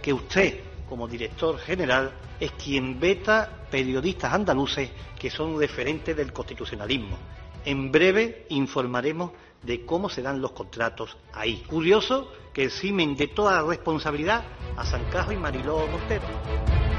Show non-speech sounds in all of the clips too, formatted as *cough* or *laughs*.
Que usted, como director general, es quien veta periodistas andaluces que son referentes del constitucionalismo. En breve informaremos de cómo se dan los contratos ahí. Curioso que eximen de toda responsabilidad a Sancajo y Mariló Montero.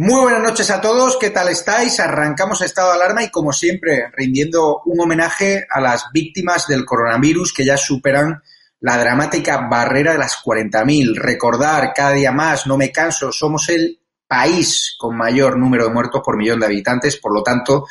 Muy buenas noches a todos, ¿qué tal estáis? Arrancamos estado de alarma y como siempre rindiendo un homenaje a las víctimas del coronavirus que ya superan la dramática barrera de las 40.000. Recordar cada día más, no me canso, somos el país con mayor número de muertos por millón de habitantes, por lo tanto,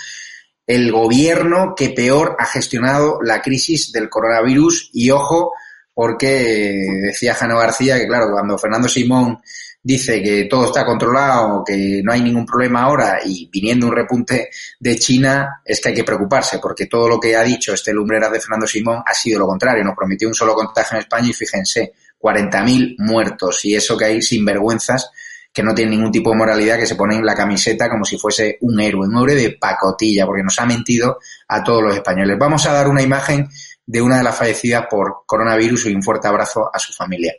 el gobierno que peor ha gestionado la crisis del coronavirus y ojo, porque decía Jano García que claro, cuando Fernando Simón dice que todo está controlado, que no hay ningún problema ahora y viniendo un repunte de China es que hay que preocuparse porque todo lo que ha dicho este lumbreras de Fernando Simón ha sido lo contrario. Nos prometió un solo contagio en España y fíjense, 40.000 muertos y eso que hay sinvergüenzas que no tienen ningún tipo de moralidad, que se ponen la camiseta como si fuese un héroe, un héroe de pacotilla, porque nos ha mentido a todos los españoles. Vamos a dar una imagen de una de las fallecidas por coronavirus y un fuerte abrazo a su familia.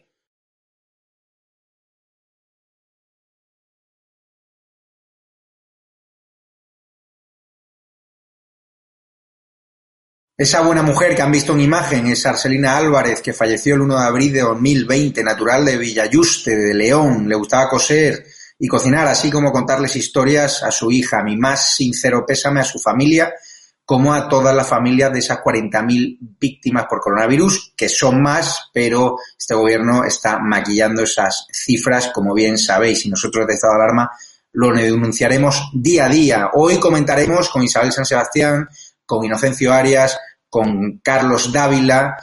Esa buena mujer que han visto en imagen es Arcelina Álvarez, que falleció el 1 de abril de 2020, natural de Villayuste, de León. Le gustaba coser y cocinar, así como contarles historias a su hija. Mi más sincero pésame a su familia, como a todas las familias de esas 40.000 víctimas por coronavirus, que son más, pero este gobierno está maquillando esas cifras, como bien sabéis, y nosotros de estado de alarma lo denunciaremos día a día. Hoy comentaremos con Isabel San Sebastián, con Inocencio Arias, con Carlos Dávila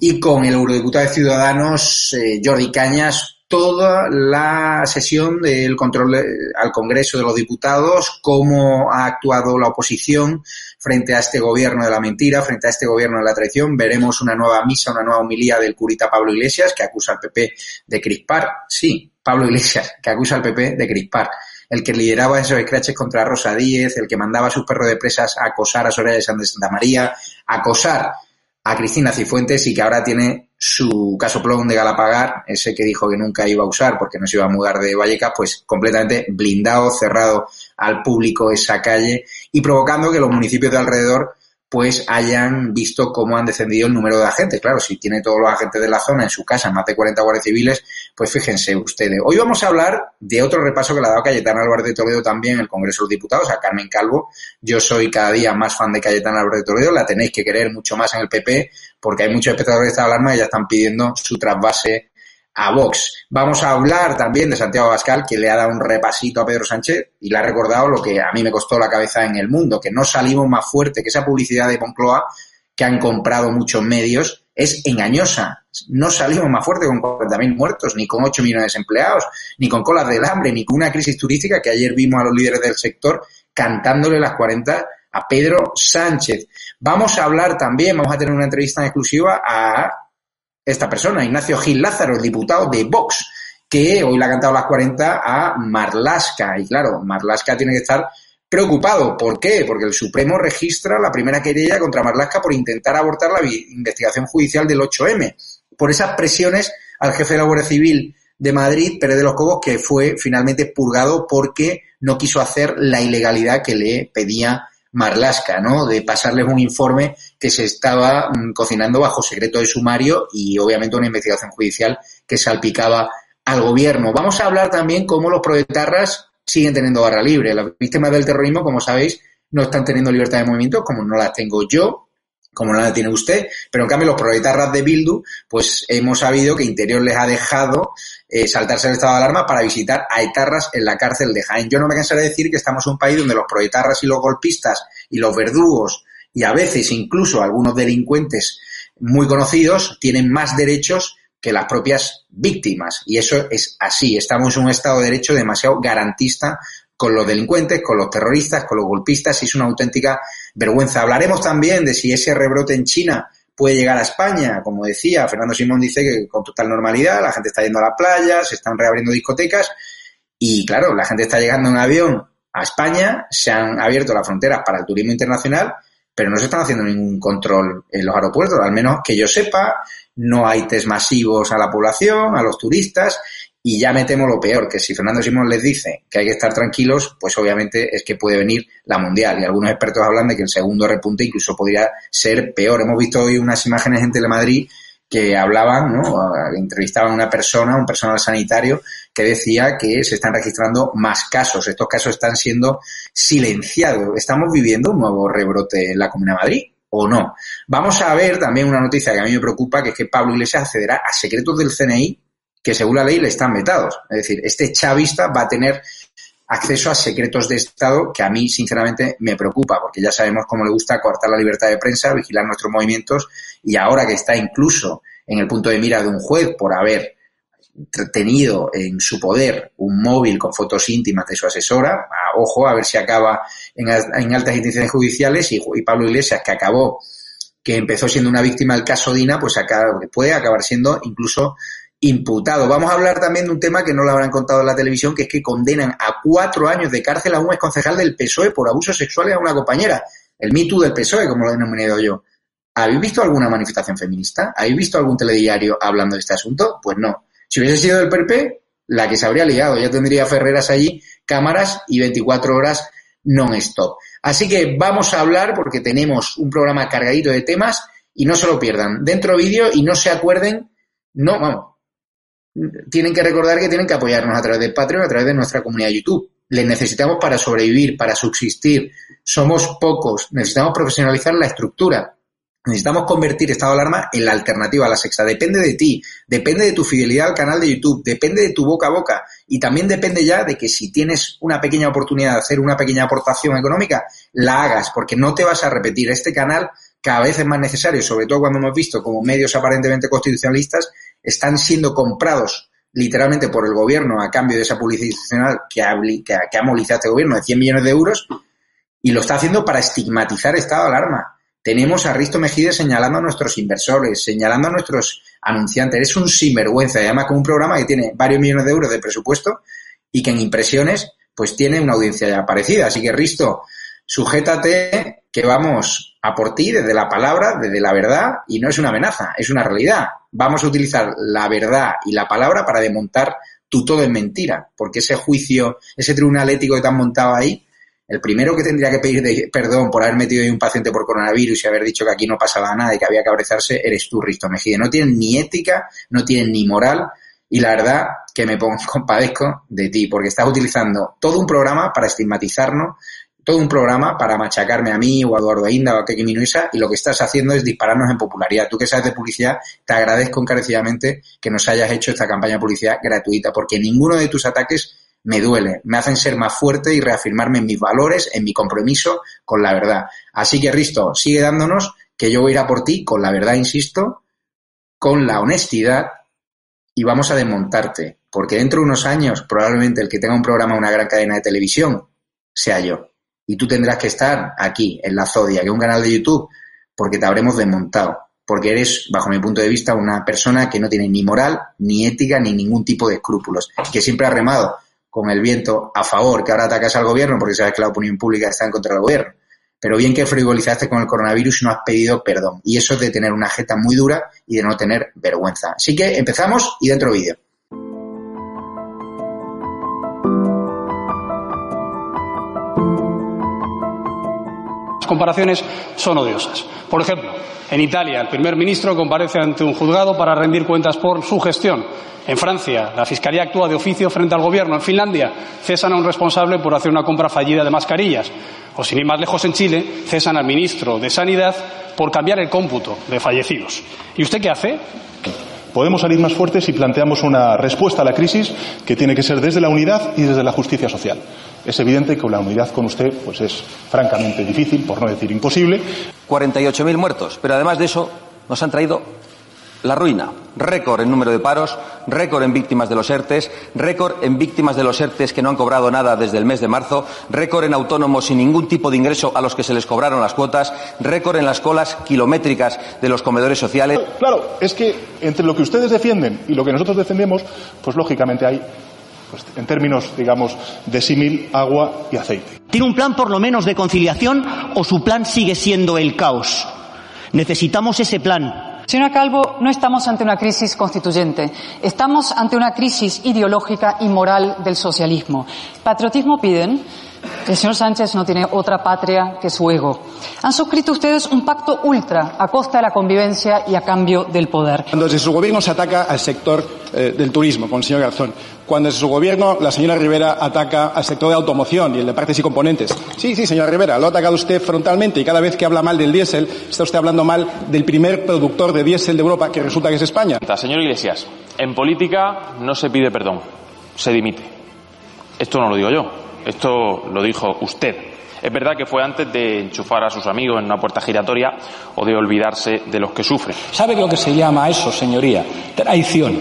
y con el eurodiputado de Ciudadanos, eh, Jordi Cañas, toda la sesión del control al Congreso de los Diputados, cómo ha actuado la oposición frente a este gobierno de la mentira, frente a este gobierno de la traición. Veremos una nueva misa, una nueva homilía del curita Pablo Iglesias, que acusa al PP de crispar. Sí, Pablo Iglesias, que acusa al PP de crispar el que lideraba esos scratches contra Rosa Díez, el que mandaba a sus perros de presas a acosar a Soraya de Santa María, a acosar a Cristina Cifuentes y que ahora tiene su caso plón de Galapagar, ese que dijo que nunca iba a usar porque no se iba a mudar de Vallecas, pues completamente blindado, cerrado al público esa calle y provocando que los municipios de alrededor pues hayan visto cómo han descendido el número de agentes. Claro, si tiene todos los agentes de la zona en su casa, más de 40 guardias civiles, pues fíjense ustedes. Hoy vamos a hablar de otro repaso que le ha dado Cayetana Álvarez de Toledo también en el Congreso de los Diputados, a Carmen Calvo. Yo soy cada día más fan de Cayetana Álvarez de Toledo, la tenéis que querer mucho más en el PP, porque hay muchos espectadores de esta alarma y ya están pidiendo su trasvase a Vox. Vamos a hablar también de Santiago Abascal, que le ha dado un repasito a Pedro Sánchez y le ha recordado lo que a mí me costó la cabeza en el mundo, que no salimos más fuerte que esa publicidad de Moncloa que han comprado muchos medios es engañosa. No salimos más fuerte con 40.000 muertos, ni con 8 millones de empleados, ni con colas del hambre, ni con una crisis turística que ayer vimos a los líderes del sector cantándole las 40 a Pedro Sánchez. Vamos a hablar también, vamos a tener una entrevista en exclusiva a esta persona, Ignacio Gil Lázaro, diputado de Vox, que hoy le ha cantado las 40 a Marlasca. Y claro, Marlasca tiene que estar preocupado. ¿Por qué? Porque el Supremo registra la primera querella contra Marlasca por intentar abortar la investigación judicial del 8M. Por esas presiones al jefe de la Guardia Civil de Madrid, Pérez de los Cobos, que fue finalmente purgado porque no quiso hacer la ilegalidad que le pedía Marlasca, ¿no? De pasarles un informe que se estaba mm, cocinando bajo secreto de sumario y obviamente una investigación judicial que salpicaba al gobierno. Vamos a hablar también cómo los proetarras siguen teniendo barra libre. Las víctimas del terrorismo, como sabéis, no están teniendo libertad de movimiento, como no la tengo yo, como no la tiene usted, pero en cambio los proletarras de Bildu, pues hemos sabido que Interior les ha dejado eh, saltarse el estado de alarma para visitar a etarras en la cárcel de Jaén. Yo no me cansaré de decir que estamos en un país donde los proletarras y los golpistas y los verdugos y a veces incluso algunos delincuentes muy conocidos tienen más derechos que las propias víctimas. Y eso es así. Estamos en un Estado de Derecho demasiado garantista con los delincuentes, con los terroristas, con los golpistas, y es una auténtica vergüenza. Hablaremos también de si ese rebrote en China puede llegar a España. Como decía, Fernando Simón dice que con total normalidad, la gente está yendo a la playa, se están reabriendo discotecas, y claro, la gente está llegando en avión a España, se han abierto las fronteras para el turismo internacional, pero no se están haciendo ningún control en los aeropuertos, al menos que yo sepa, no hay test masivos a la población, a los turistas, y ya me temo lo peor, que si Fernando Simón les dice que hay que estar tranquilos, pues obviamente es que puede venir la mundial. Y algunos expertos hablan de que el segundo repunte incluso podría ser peor. Hemos visto hoy unas imágenes en Telemadrid que hablaban, ¿no? entrevistaban a una persona, un personal sanitario, que decía que se están registrando más casos. Estos casos están siendo silenciados. ¿Estamos viviendo un nuevo rebrote en la Comunidad de Madrid? o no. Vamos a ver también una noticia que a mí me preocupa, que es que Pablo Iglesias accederá a secretos del CNI que según la ley le están vetados. Es decir, este chavista va a tener acceso a secretos de Estado que a mí, sinceramente, me preocupa, porque ya sabemos cómo le gusta cortar la libertad de prensa, vigilar nuestros movimientos, y ahora que está incluso en el punto de mira de un juez por haber tenido en su poder un móvil con fotos íntimas de su asesora, ojo, a ver si acaba en, altas instituciones judiciales, y, y Pablo Iglesias, que acabó que empezó siendo una víctima del caso Dina, pues acaba, puede acabar siendo incluso imputado. Vamos a hablar también de un tema que no lo habrán contado en la televisión, que es que condenan a cuatro años de cárcel a un exconcejal del PSOE por abusos sexuales a una compañera. El Me del PSOE, como lo he denominado yo. ¿Habéis visto alguna manifestación feminista? ¿Habéis visto algún telediario hablando de este asunto? Pues no. Si hubiese sido del PP, la que se habría liado. Ya tendría Ferreras allí, cámaras y 24 horas non-stop. Así que vamos a hablar porque tenemos un programa cargadito de temas y no se lo pierdan. Dentro vídeo y no se acuerden, no, vamos, tienen que recordar que tienen que apoyarnos a través de Patreon, a través de nuestra comunidad de YouTube. Les necesitamos para sobrevivir, para subsistir. Somos pocos. Necesitamos profesionalizar la estructura. Necesitamos convertir estado de alarma en la alternativa a la sexta. Depende de ti, depende de tu fidelidad al canal de YouTube, depende de tu boca a boca y también depende ya de que si tienes una pequeña oportunidad de hacer una pequeña aportación económica, la hagas, porque no te vas a repetir. Este canal cada vez es más necesario, sobre todo cuando hemos visto como medios aparentemente constitucionalistas están siendo comprados literalmente por el gobierno a cambio de esa publicidad institucional que ha, que movilizado este gobierno de 100 millones de euros y lo está haciendo para estigmatizar estado de alarma. Tenemos a Risto Mejide señalando a nuestros inversores, señalando a nuestros anunciantes. Es un sinvergüenza, además con un programa que tiene varios millones de euros de presupuesto y que en impresiones pues tiene una audiencia ya parecida. Así que Risto, sujétate que vamos a por ti desde la palabra, desde la verdad, y no es una amenaza, es una realidad. Vamos a utilizar la verdad y la palabra para desmontar tu todo en mentira, porque ese juicio, ese tribunal ético que te han montado ahí, el primero que tendría que pedir perdón por haber metido ahí un paciente por coronavirus y haber dicho que aquí no pasaba nada y que había que abrazarse, eres tú, Risto Mejide. No tienen ni ética, no tienen ni moral, y la verdad que me *laughs* compadezco de ti, porque estás utilizando todo un programa para estigmatizarnos, todo un programa para machacarme a mí o a Eduardo Inda o a Keki Minuisa y lo que estás haciendo es dispararnos en popularidad. Tú que sabes de publicidad, te agradezco encarecidamente que nos hayas hecho esta campaña de publicidad gratuita porque ninguno de tus ataques me duele, me hacen ser más fuerte y reafirmarme en mis valores, en mi compromiso con la verdad. Así que Risto, sigue dándonos que yo voy a ir a por ti con la verdad, insisto, con la honestidad y vamos a desmontarte, porque dentro de unos años probablemente el que tenga un programa una gran cadena de televisión sea yo y tú tendrás que estar aquí, en la Zodia, que es un canal de YouTube, porque te habremos desmontado. Porque eres, bajo mi punto de vista, una persona que no tiene ni moral, ni ética, ni ningún tipo de escrúpulos. Que siempre ha remado con el viento a favor, que ahora atacas al gobierno porque sabes que la opinión pública está en contra del gobierno. Pero bien que frivolizaste con el coronavirus y no has pedido perdón. Y eso es de tener una jeta muy dura y de no tener vergüenza. Así que empezamos y dentro vídeo. Comparaciones son odiosas. Por ejemplo, en Italia el primer ministro comparece ante un juzgado para rendir cuentas por su gestión. En Francia, la Fiscalía actúa de oficio frente al Gobierno. En Finlandia, cesan a un responsable por hacer una compra fallida de mascarillas. O, sin ir más lejos, en Chile, cesan al ministro de Sanidad por cambiar el cómputo de fallecidos. ¿Y usted qué hace? Podemos salir más fuertes si planteamos una respuesta a la crisis que tiene que ser desde la unidad y desde la justicia social. Es evidente que la unidad con usted pues es francamente difícil, por no decir imposible. 48.000 muertos, pero además de eso nos han traído la ruina. Récord en número de paros, récord en víctimas de los ERTES, récord en víctimas de los ERTES que no han cobrado nada desde el mes de marzo, récord en autónomos sin ningún tipo de ingreso a los que se les cobraron las cuotas, récord en las colas kilométricas de los comedores sociales. Claro, es que entre lo que ustedes defienden y lo que nosotros defendemos, pues lógicamente hay pues, en términos, digamos, de símil, agua y aceite. ¿Tiene un plan por lo menos de conciliación o su plan sigue siendo el caos? Necesitamos ese plan. Señora Calvo, no estamos ante una crisis constituyente, estamos ante una crisis ideológica y moral del socialismo. Patriotismo piden, el señor Sánchez no tiene otra patria que su ego. Han suscrito ustedes un pacto ultra a costa de la convivencia y a cambio del poder. Cuando desde su gobierno se ataca al sector eh, del turismo, con el señor Garzón. Cuando desde su gobierno la señora Rivera ataca al sector de automoción y el de partes y componentes. Sí, sí, señora Rivera, lo ha atacado usted frontalmente y cada vez que habla mal del diésel, está usted hablando mal del primer productor de diésel de Europa, que resulta que es España. Señor Iglesias, en política no se pide perdón, se dimite. Esto no lo digo yo, esto lo dijo usted. Es verdad que fue antes de enchufar a sus amigos en una puerta giratoria o de olvidarse de los que sufren. ¿Sabe lo que se llama eso, señoría? Traición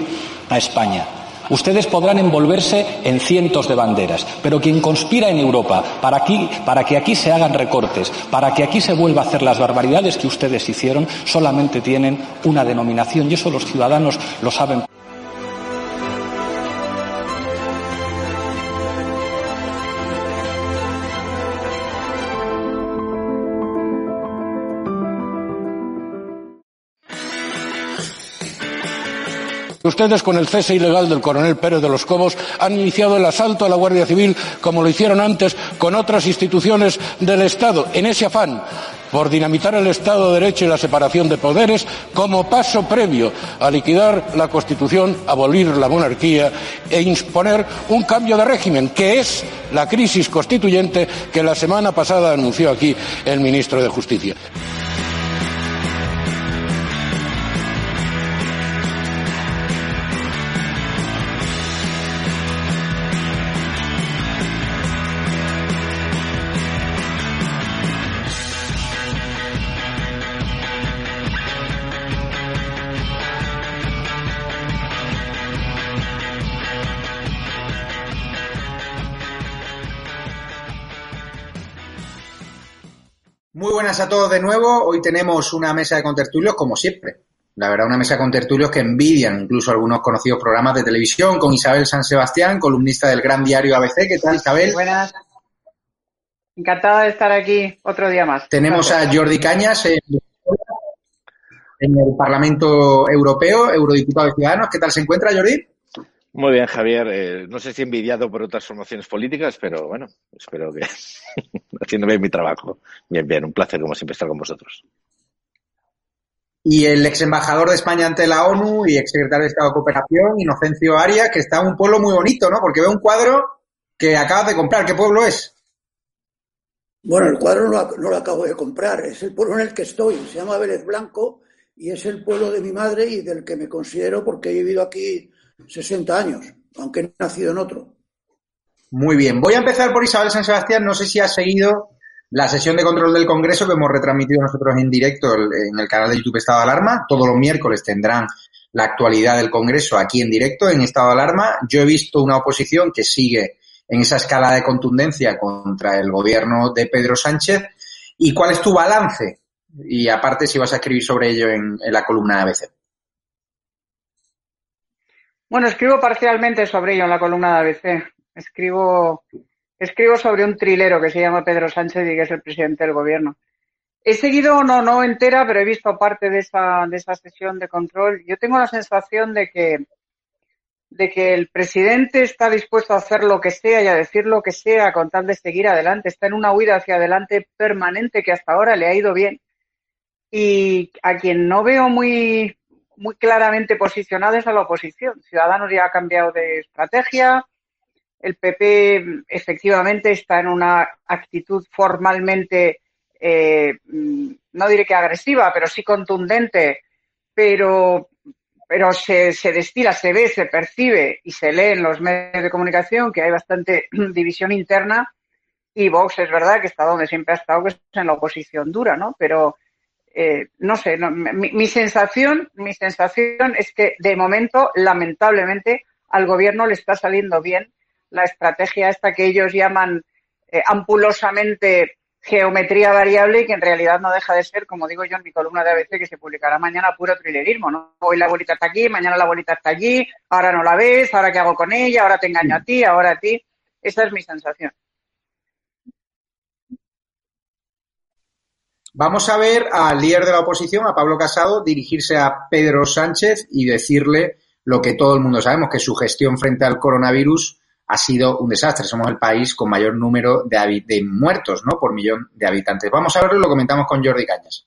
a España. Ustedes podrán envolverse en cientos de banderas, pero quien conspira en Europa para, que aquí se hagan recortes, para que aquí se vuelva a hacer las barbaridades que ustedes hicieron, solamente tienen una denominación y eso los ciudadanos lo saben. Ustedes, con el cese ilegal del coronel Pérez de los Cobos, han iniciado el asalto a la Guardia Civil como lo hicieron antes con otras instituciones del Estado, en ese afán por dinamitar el Estado de Derecho y la separación de poderes como paso previo a liquidar la Constitución, abolir la monarquía e imponer un cambio de régimen, que es la crisis constituyente que la semana pasada anunció aquí el ministro de Justicia. A todos de nuevo. Hoy tenemos una mesa de contertulios como siempre. La verdad, una mesa de contertulios que envidian incluso algunos conocidos programas de televisión con Isabel San Sebastián, columnista del gran diario ABC. ¿Qué tal, Isabel? Buenas. Encantada de estar aquí otro día más. Tenemos a Jordi Cañas en, en el Parlamento Europeo, eurodiputado de Ciudadanos. ¿Qué tal se encuentra, Jordi? Muy bien, Javier. Eh, no sé si envidiado por otras formaciones políticas, pero bueno, espero que *laughs* haciendo bien mi trabajo. Bien, bien, un placer como siempre estar con vosotros. Y el ex embajador de España ante la ONU y ex secretario de Estado de Cooperación, Inocencio Arias, que está en un pueblo muy bonito, ¿no? Porque veo un cuadro que acabas de comprar. ¿Qué pueblo es? Bueno, el cuadro no, no lo acabo de comprar, es el pueblo en el que estoy. Se llama Vélez Blanco y es el pueblo de mi madre y del que me considero porque he vivido aquí 60 años, aunque he nacido en otro. Muy bien. Voy a empezar por Isabel San Sebastián. No sé si has seguido la sesión de control del Congreso que hemos retransmitido nosotros en directo en el canal de YouTube Estado de Alarma. Todos los miércoles tendrán la actualidad del Congreso aquí en directo en Estado de Alarma. Yo he visto una oposición que sigue en esa escala de contundencia contra el gobierno de Pedro Sánchez. ¿Y cuál es tu balance? Y aparte, si vas a escribir sobre ello en, la columna de ABC. Bueno, escribo parcialmente sobre ello en la columna de ABC. Escribo, escribo sobre un trilero que se llama Pedro Sánchez y que es el presidente del gobierno. He seguido, no, no entera, pero he visto parte de esa, de esa sesión de control. Yo tengo la sensación de que, de que el presidente está dispuesto a hacer lo que sea y a decir lo que sea con tal de seguir adelante. Está en una huida hacia adelante permanente que hasta ahora le ha ido bien. Y a quien no veo muy, muy claramente posicionado a la oposición. Ciudadanos ya ha cambiado de estrategia. El PP efectivamente está en una actitud formalmente, eh, no diré que agresiva, pero sí contundente, pero, pero se, se destila, se ve, se percibe y se lee en los medios de comunicación que hay bastante *clears throat* división interna. Y Vox es verdad que está donde siempre ha estado, que es en la oposición dura, ¿no? Pero eh, no sé, no, mi, mi, sensación, mi sensación es que de momento, lamentablemente, al gobierno le está saliendo bien la estrategia esta que ellos llaman eh, ampulosamente geometría variable y que en realidad no deja de ser, como digo yo en mi columna de ABC que se publicará mañana, puro trilerismo, ¿no? Hoy la bolita está aquí, mañana la bolita está allí, ahora no la ves, ahora qué hago con ella, ahora te engaño a ti, ahora a ti. Esa es mi sensación. Vamos a ver al líder de la oposición, a Pablo Casado, dirigirse a Pedro Sánchez y decirle lo que todo el mundo sabemos, que su gestión frente al coronavirus ha sido un desastre. Somos el país con mayor número de, de muertos ¿no? por millón de habitantes. Vamos a verlo y lo comentamos con Jordi Cañas.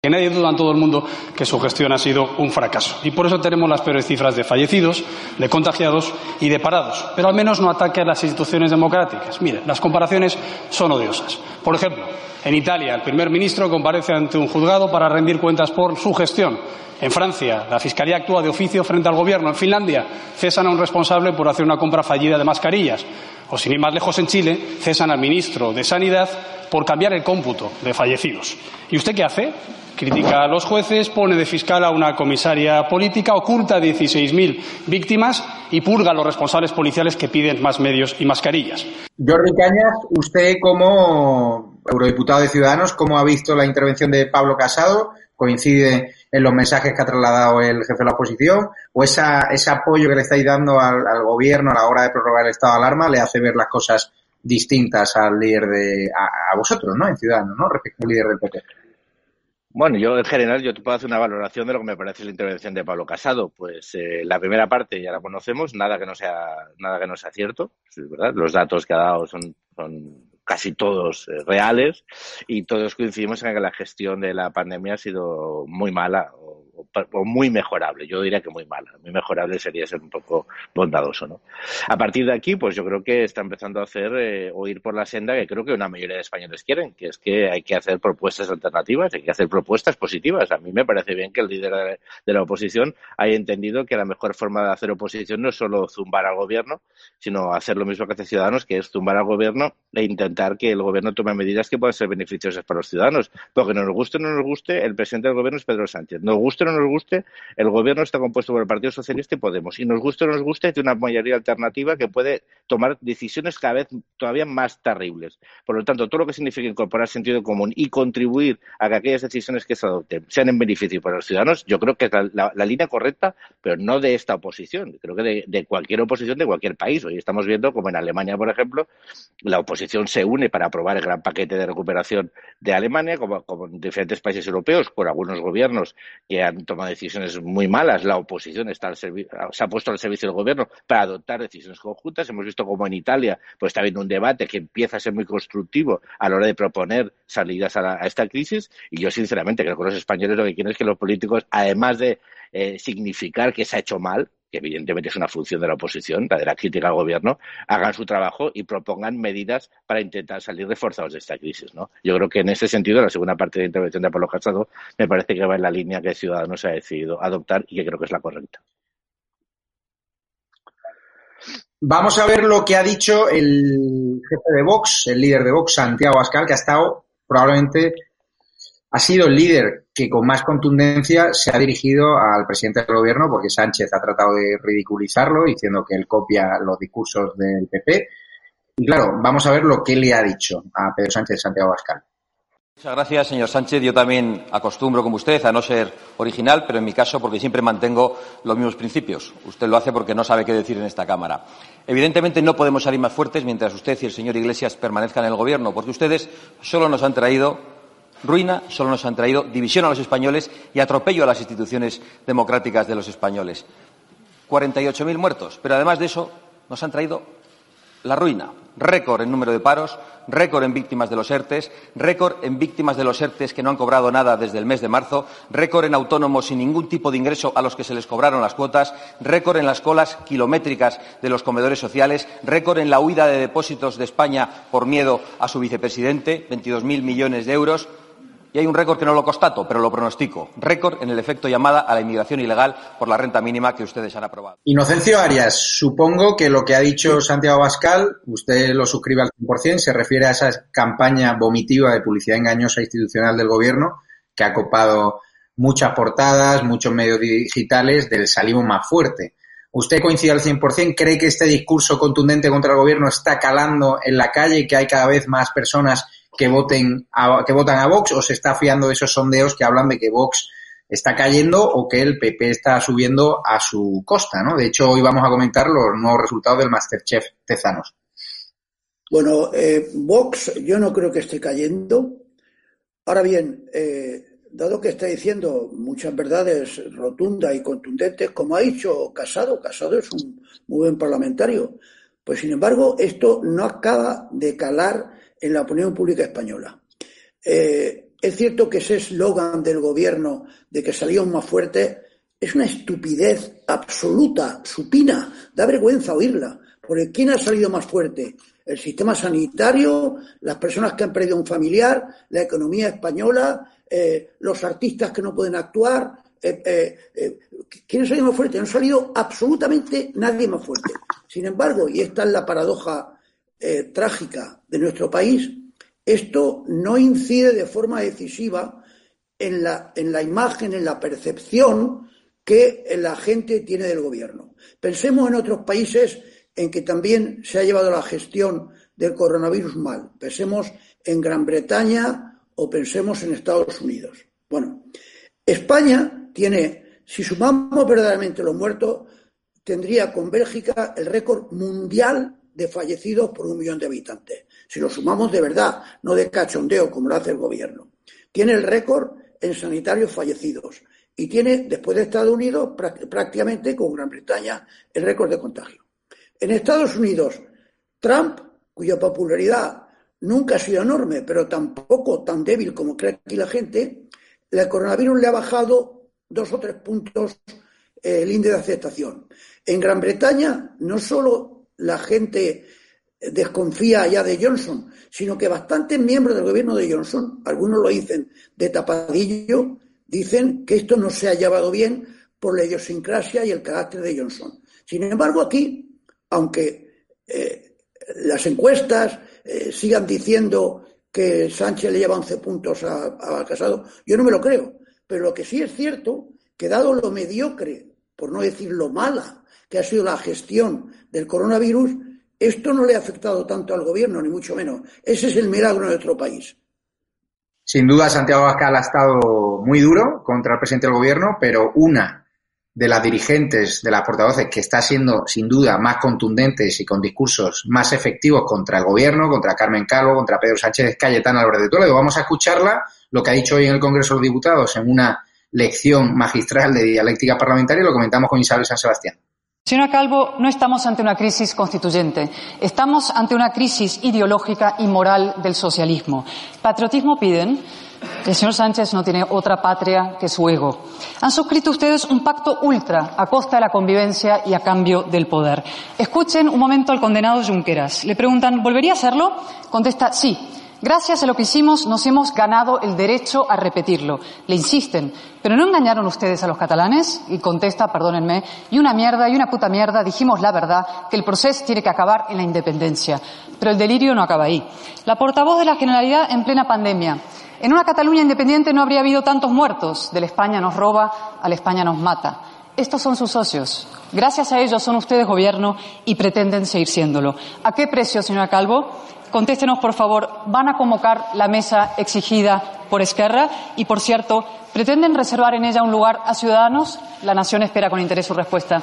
Que nadie duda en todo el mundo que su gestión ha sido un fracaso. Y por eso tenemos las peores cifras de fallecidos, de contagiados y de parados. Pero al menos no ataque a las instituciones democráticas. Mire, las comparaciones son odiosas. Por ejemplo, en Italia, el primer ministro comparece ante un juzgado para rendir cuentas por su gestión. En Francia, la Fiscalía actúa de oficio frente al Gobierno. En Finlandia, cesan a un responsable por hacer una compra fallida de mascarillas. O, sin ir más lejos, en Chile, cesan al ministro de Sanidad por cambiar el cómputo de fallecidos. ¿Y usted qué hace? Critica a los jueces, pone de fiscal a una comisaria política, oculta 16.000 víctimas y purga a los responsables policiales que piden más medios y mascarillas. Jordi Cañas, usted como eurodiputado de Ciudadanos, ¿cómo ha visto la intervención de Pablo Casado? ¿Coincide en los mensajes que ha trasladado el jefe de la oposición? ¿O esa, ese apoyo que le estáis dando al, al, gobierno a la hora de prorrogar el estado de alarma le hace ver las cosas distintas al líder de, a, a vosotros, ¿no? En Ciudadanos, ¿no? Respecto al líder del PP. Bueno, yo en general yo te puedo hacer una valoración de lo que me parece la intervención de Pablo Casado. Pues eh, la primera parte ya la conocemos, nada que no sea nada que no sea cierto, es verdad. Los datos que ha dado son, son casi todos eh, reales y todos coincidimos en que la gestión de la pandemia ha sido muy mala o, muy mejorable. Yo diría que muy mala. Muy mejorable sería ser un poco bondadoso, ¿no? A partir de aquí, pues yo creo que está empezando a hacer eh, o ir por la senda que creo que una mayoría de españoles quieren, que es que hay que hacer propuestas alternativas, hay que hacer propuestas positivas. A mí me parece bien que el líder de, la oposición haya entendido que la mejor forma de hacer oposición no es solo zumbar al gobierno, sino hacer lo mismo que hace Ciudadanos, que es zumbar al gobierno e intentar que el gobierno tome medidas que puedan ser beneficiosas para los ciudadanos. Porque nos guste o no nos guste, el presidente del gobierno es Pedro Sánchez. Nos guste o no nos guste, el gobierno está compuesto por el Partido Socialista y Podemos. Y nos guste o no nos guste, tiene una mayoría alternativa que puede tomar decisiones cada vez todavía más terribles. Por lo tanto, todo lo que significa incorporar sentido común y contribuir a que aquellas decisiones que se adopten sean en beneficio para los ciudadanos, yo creo que es la, línea correcta, pero no de esta oposición. Creo que de, cualquier oposición de cualquier país. Hoy estamos viendo como en Alemania, por ejemplo, la oposición se une para aprobar el gran paquete de recuperación de Alemania, como, como en diferentes países europeos, por algunos gobiernos que han tomado decisiones muy malas. La oposición está al se ha puesto al servicio del gobierno para adoptar decisiones conjuntas. Hemos visto como en Italia pues está habiendo un debate que empieza a ser muy constructivo a la hora de proponer salidas a, la, esta crisis. Y yo, sinceramente, creo que los españoles lo que quieren es que los políticos, además de eh, significar que se ha hecho mal, que evidentemente es una función de la oposición, la de la crítica al gobierno, hagan su trabajo y propongan medidas para intentar salir reforzados de esta crisis. ¿no? Yo creo que en ese sentido, la segunda parte de la intervención de Pablo Casado me parece que va en la línea que Ciudadanos ha decidido adoptar y que creo que es la correcta. Vamos a ver lo que ha dicho el jefe de Vox, el líder de Vox, Santiago Ascal, que ha estado probablemente ha sido el líder que con más contundencia se ha dirigido al presidente del gobierno porque Sánchez ha tratado de ridiculizarlo diciendo que él copia los discursos del PP. Y claro, vamos a ver lo que le ha dicho a Pedro Sánchez Santiago Abascal. Muchas gracias, señor Sánchez. Yo también acostumbro, como usted, a no ser original, pero en mi caso porque siempre mantengo los mismos principios. Usted lo hace porque no sabe qué decir en esta Cámara. Evidentemente no podemos salir más fuertes mientras usted y el señor Iglesias permanezcan en el Gobierno, porque ustedes solo nos han traído ruina, solo nos han traído división a los españoles y atropello a las instituciones democráticas de los españoles. 48.000 muertos, pero además de eso nos han traído la ruina, récord en número de paros, récord en víctimas de los ERTES, récord en víctimas de los ERTES que no han cobrado nada desde el mes de marzo, récord en autónomos sin ningún tipo de ingreso a los que se les cobraron las cuotas, récord en las colas kilométricas de los comedores sociales, récord en la huida de depósitos de España por miedo a su vicepresidente, 22.000 millones de euros. Y hay un récord que no lo constato, pero lo pronostico. Récord en el efecto llamada a la inmigración ilegal por la renta mínima que ustedes han aprobado. Inocencio Arias, supongo que lo que ha dicho Santiago Bascal, usted lo suscribe al 100%, se refiere a esa campaña vomitiva de publicidad engañosa institucional del gobierno que ha copado muchas portadas, muchos medios digitales del salimos más fuerte. ¿Usted coincide al 100%? ¿Cree que este discurso contundente contra el gobierno está calando en la calle, que hay cada vez más personas que voten que votan a Vox o se está fiando de esos sondeos que hablan de que Vox está cayendo o que el PP está subiendo a su costa, ¿no? De hecho, hoy vamos a comentar los nuevos resultados del Masterchef Tezanos. Bueno, eh, Vox yo no creo que esté cayendo. Ahora bien, eh, dado que está diciendo muchas verdades rotundas y contundentes, como ha dicho Casado, Casado es un muy buen parlamentario, pues sin embargo esto no acaba de calar en la opinión pública española. Eh, es cierto que ese eslogan del gobierno de que salíamos más fuertes es una estupidez absoluta, supina, da vergüenza oírla. Porque ¿quién ha salido más fuerte? El sistema sanitario, las personas que han perdido un familiar, la economía española, eh, los artistas que no pueden actuar. Eh, ¿Quién ha salido más fuerte? No ha salido absolutamente nadie más fuerte. Sin embargo, y esta es la paradoja eh, trágica de nuestro país, esto no incide de forma decisiva en la, en la imagen, en la percepción que la gente tiene del gobierno. Pensemos en otros países en que también se ha llevado la gestión del coronavirus mal. Pensemos en Gran Bretaña o pensemos en Estados Unidos. Bueno, España tiene, si sumamos verdaderamente los muertos, tendría con Bélgica el récord mundial de fallecidos por un millón de habitantes. Si lo sumamos de verdad, no de cachondeo como lo hace el gobierno. Tiene el récord en sanitarios fallecidos y tiene, después de Estados Unidos, prácticamente con Gran Bretaña, el récord de contagio. En Estados Unidos, Trump, cuya popularidad nunca ha sido enorme, pero tampoco tan débil como cree aquí la gente, el coronavirus le ha bajado dos o tres puntos eh, el índice de aceptación. En Gran Bretaña, no solo la gente desconfía ya de Johnson, sino que bastantes miembros del gobierno de Johnson, algunos lo dicen de tapadillo, dicen que esto no se ha llevado bien por la idiosincrasia y el carácter de Johnson. Sin embargo, aquí, aunque eh, las encuestas eh, sigan diciendo que Sánchez le lleva 11 puntos a, a, Casado, yo no me lo creo. Pero lo que sí es cierto, que dado lo mediocre, por no decir lo mala, que ha sido la gestión del coronavirus, esto no le ha afectado tanto al gobierno, ni mucho menos. Ese es el milagro de nuestro país. Sin duda, Santiago Abascal ha estado muy duro contra el presidente del gobierno, pero una de las dirigentes, de las portavoces, que está siendo sin duda más contundentes y con discursos más efectivos contra el gobierno, contra Carmen Calvo, contra Pedro Sánchez Cayetana Álvarez de Toledo. Vamos a escucharla, lo que ha dicho hoy en el Congreso de los Diputados, en una lección magistral de dialéctica parlamentaria, lo comentamos con Isabel San Sebastián. Señora Calvo, no estamos ante una crisis constituyente, estamos ante una crisis ideológica y moral del socialismo. Patriotismo piden. El señor Sánchez no tiene otra patria que su ego. Han suscrito ustedes un pacto ultra a costa de la convivencia y a cambio del poder. Escuchen un momento al condenado Junqueras. Le preguntan, ¿volvería a hacerlo? Contesta, sí. Gracias a lo que hicimos nos hemos ganado el derecho a repetirlo. Le insisten, ¿pero no engañaron ustedes a los catalanes? Y contesta, perdónenme, y una mierda y una puta mierda, dijimos la verdad, que el proceso tiene que acabar en la independencia. Pero el delirio no acaba ahí. La portavoz de la Generalidad en plena pandemia. En una Cataluña independiente no habría habido tantos muertos. De la España nos roba, a la España nos mata. Estos son sus socios. Gracias a ellos son ustedes gobierno y pretenden seguir siéndolo. ¿A qué precio, señora Calvo? Contéstenos, por favor, ¿van a convocar la mesa exigida por Esquerra? Y, por cierto, ¿pretenden reservar en ella un lugar a Ciudadanos? La Nación espera con interés su respuesta.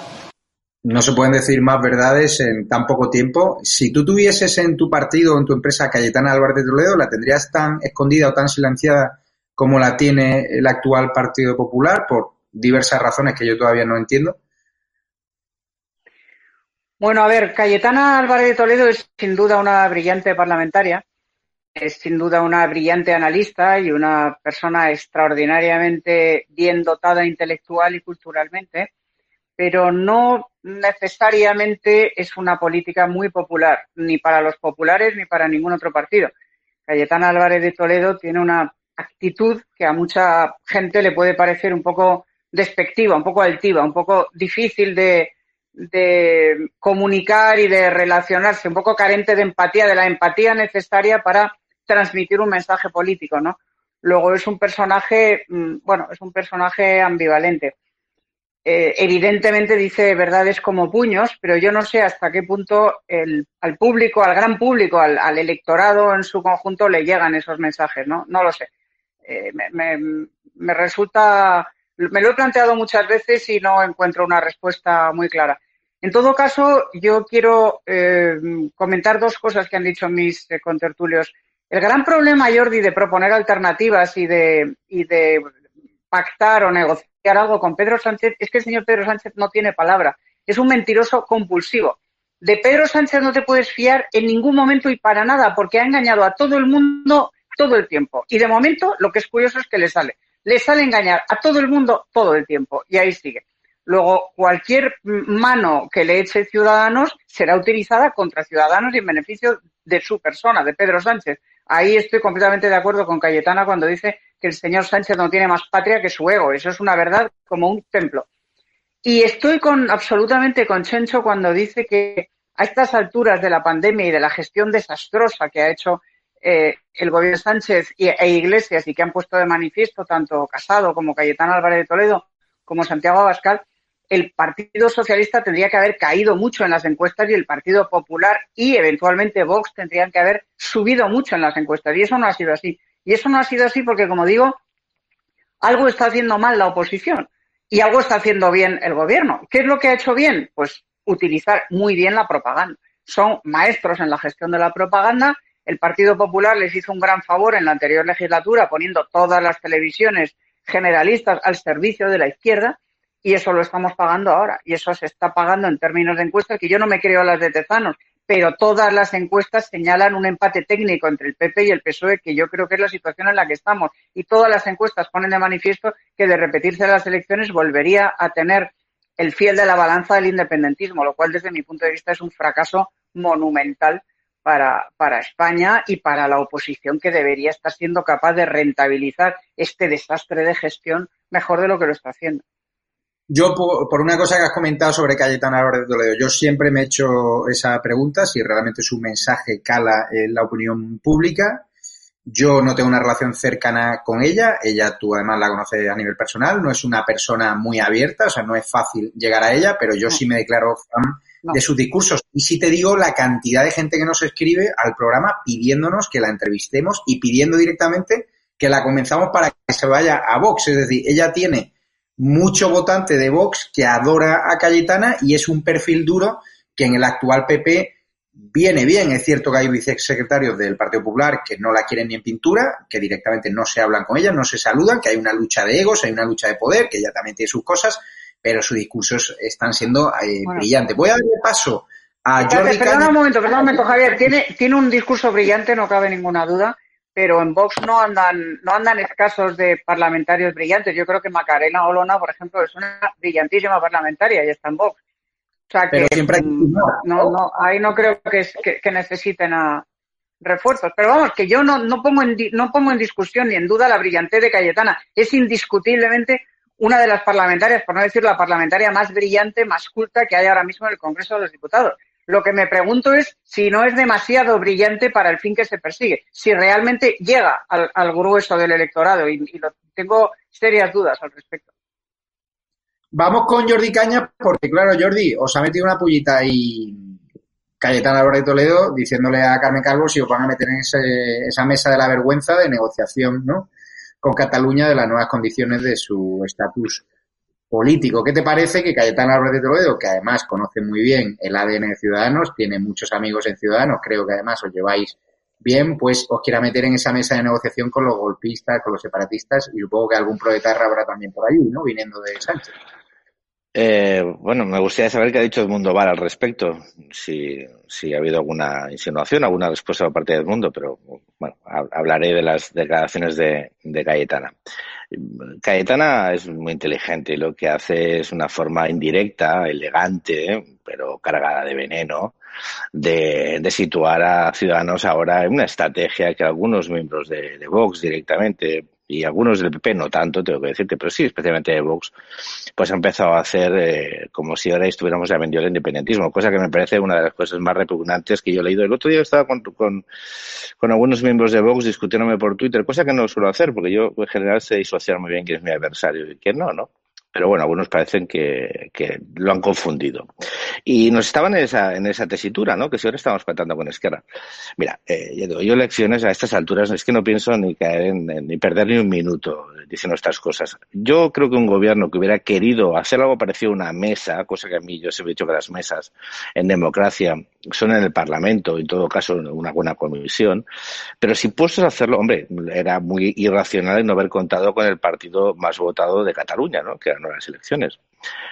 No se pueden decir más verdades en tan poco tiempo. Si tú tuvieses en tu partido o en tu empresa Cayetana Álvarez de Toledo, ¿la tendrías tan escondida o tan silenciada como la tiene el actual Partido Popular por diversas razones que yo todavía no entiendo? Bueno, a ver, Cayetana Álvarez de Toledo es sin duda una brillante parlamentaria, es sin duda una brillante analista y una persona extraordinariamente bien dotada intelectual y culturalmente, pero no necesariamente es una política muy popular, ni para los populares ni para ningún otro partido. Cayetana Álvarez de Toledo tiene una actitud que a mucha gente le puede parecer un poco despectiva, un poco altiva, un poco difícil de, de comunicar y de relacionarse, un poco carente de empatía, de la empatía necesaria para transmitir un mensaje político, ¿no? Luego es un personaje, mm, bueno, es un personaje ambivalente. Eh, evidentemente dice verdades como puños, pero yo no sé hasta qué punto el, al público, al gran público, al, electorado en su conjunto le llegan esos mensajes, ¿no? No lo sé. Eh, me, me, me resulta, me lo he planteado muchas veces y no encuentro una respuesta muy clara. En todo caso, yo quiero eh, comentar dos cosas que han dicho mis eh, contertulios. El gran problema, Jordi, de proponer alternativas y de, y de pactar o negociar algo con Pedro Sánchez es que el señor Pedro Sánchez no tiene palabra. Es un mentiroso compulsivo. De Pedro Sánchez no te puedes fiar en ningún momento y para nada, porque ha engañado a todo el mundo todo el tiempo. Y de momento, lo que es curioso es que le sale. Le sale engañar a todo el mundo todo el tiempo. Y ahí sigue. Luego, cualquier mano que le eche Ciudadanos será utilizada contra Ciudadanos y en beneficio de su persona, de Pedro Sánchez. Ahí estoy completamente de acuerdo con Cayetana cuando dice que el señor Sánchez no tiene más patria que su ego. Eso es una verdad como un templo. Y estoy con, absolutamente con Chencho cuando dice que a estas alturas de la pandemia y de la gestión desastrosa que ha hecho eh, el gobierno Sánchez e Iglesias y que han puesto de manifiesto tanto Casado como Cayetana Álvarez de Toledo como Santiago Abascal, el Partido Socialista tendría que haber caído mucho en las encuestas y el Partido Popular y eventualmente Vox tendrían que haber subido mucho en las encuestas. Y eso no ha sido así. Y eso no ha sido así porque, como digo, algo está haciendo mal la oposición y algo está haciendo bien el gobierno. ¿Qué es lo que ha hecho bien? Pues utilizar muy bien la propaganda. Son maestros en la gestión de la propaganda. El Partido Popular les hizo un gran favor en la anterior legislatura poniendo todas las televisiones generalistas al servicio de la izquierda y eso lo estamos pagando ahora y eso se está pagando en términos de encuestas que yo no me creo las de Tezanos, pero todas las encuestas señalan un empate técnico entre el PP y el PSOE, que yo creo que es la situación en la que estamos. Y todas las encuestas ponen de manifiesto que de repetirse las elecciones volvería a tener el fiel de la balanza del independentismo, lo cual desde mi punto de vista es un fracaso monumental para, para España y para la oposición que debería estar siendo capaz de rentabilizar este desastre de gestión mejor de lo que lo está haciendo. Yo, por, una cosa que has comentado sobre Cayetana Álvarez de Toledo, yo siempre me he hecho esa pregunta, si realmente su mensaje cala en la opinión pública. Yo no tengo una relación cercana con ella, ella tú además la conoces a nivel personal, no es una persona muy abierta, o sea, no es fácil llegar a ella, pero yo sí me declaro fan de sus discursos. Y sí te digo la cantidad de gente que nos escribe al programa pidiéndonos que la entrevistemos y pidiendo directamente que la comenzamos para que se vaya a Vox. Es decir, ella tiene mucho votante de Vox que adora a Cayetana y es un perfil duro que en el actual PP viene bien. Es cierto que hay vicesecretarios del Partido Popular que no la quieren ni en pintura, que directamente no se hablan con ella, no se saludan, que hay una lucha de egos, hay una lucha de poder, que ella también tiene sus cosas, pero sus discursos están siendo eh, brillantes. Voy a darle paso a Jordi Perdona un momento, Javier. Tiene, tiene un discurso brillante, no cabe ninguna duda pero en Vox no andan, no andan escasos de parlamentarios brillantes. Yo creo que Macarena Olona, por ejemplo, es una brillantísima parlamentaria y está en Vox. O sea que mm, no, no, ahí no creo que, que, necesiten a refuerzos. Pero vamos, que yo no, no, pongo en, no pongo en discusión ni en duda la brillantez de Cayetana. Es indiscutiblemente una de las parlamentarias, por no decir la parlamentaria más brillante, más culta que hay ahora mismo en el Congreso de los Diputados. Lo que me pregunto es si no es demasiado brillante para el fin que se persigue, si realmente llega al, grueso del electorado y, lo, tengo serias dudas al respecto. Vamos con Jordi Caña, porque claro, Jordi, os ha metido una pullita ahí Cayetana Álvarez de Toledo diciéndole a Carmen Calvo si os van a meter en esa mesa de la vergüenza de negociación ¿no? con Cataluña de las nuevas condiciones de su estatus político. ¿Qué te parece que Cayetana Álvarez de Toledo, que además conoce muy bien el ADN de Ciudadanos, tiene muchos amigos en Ciudadanos, creo que además os lleváis bien, pues os quiera meter en esa mesa de negociación con los golpistas, con los separatistas y supongo que algún proetarra habrá también por allí, ¿no? Viniendo de Sánchez. Eh, bueno, me gustaría saber qué ha dicho Edmundo Val al respecto, si, si ha habido alguna insinuación, alguna respuesta por parte de Edmundo, pero bueno, hablaré de las declaraciones de, de Cayetana. Cayetana es muy inteligente y lo que hace es una forma indirecta, elegante, pero cargada de veneno, de, de, situar a Ciudadanos ahora en una estrategia que algunos miembros de Vox directamente y algunos del PP no tanto, tengo que decirte, pero sí, especialmente de Vox, pues ha empezado a hacer eh, como si ahora estuviéramos ya vendido el independentismo, cosa que me parece una de las cosas más repugnantes que yo he leído. El otro día estaba con, con, con algunos miembros de Vox discutiéndome por Twitter, cosa que no suelo hacer, porque yo en general sé disociar muy bien quién es mi adversario y quién no, ¿no? Pero bueno, algunos parecen que, que, lo han confundido. Y nos estaban en esa, en esa tesitura, ¿no? Que si ahora estamos contando con Esquerra. Mira, eh, yo doy yo lecciones a estas alturas, es que no pienso ni caer en, ni perder ni un minuto diciendo estas cosas. Yo creo que un gobierno que hubiera querido hacer algo parecido a una mesa, cosa que a mí yo se he dicho que las mesas en democracia son en el Parlamento, en todo caso una buena comisión, pero si puestos a hacerlo, hombre, era muy irracional no haber contado con el partido más votado de Cataluña, ¿no? Que las elecciones.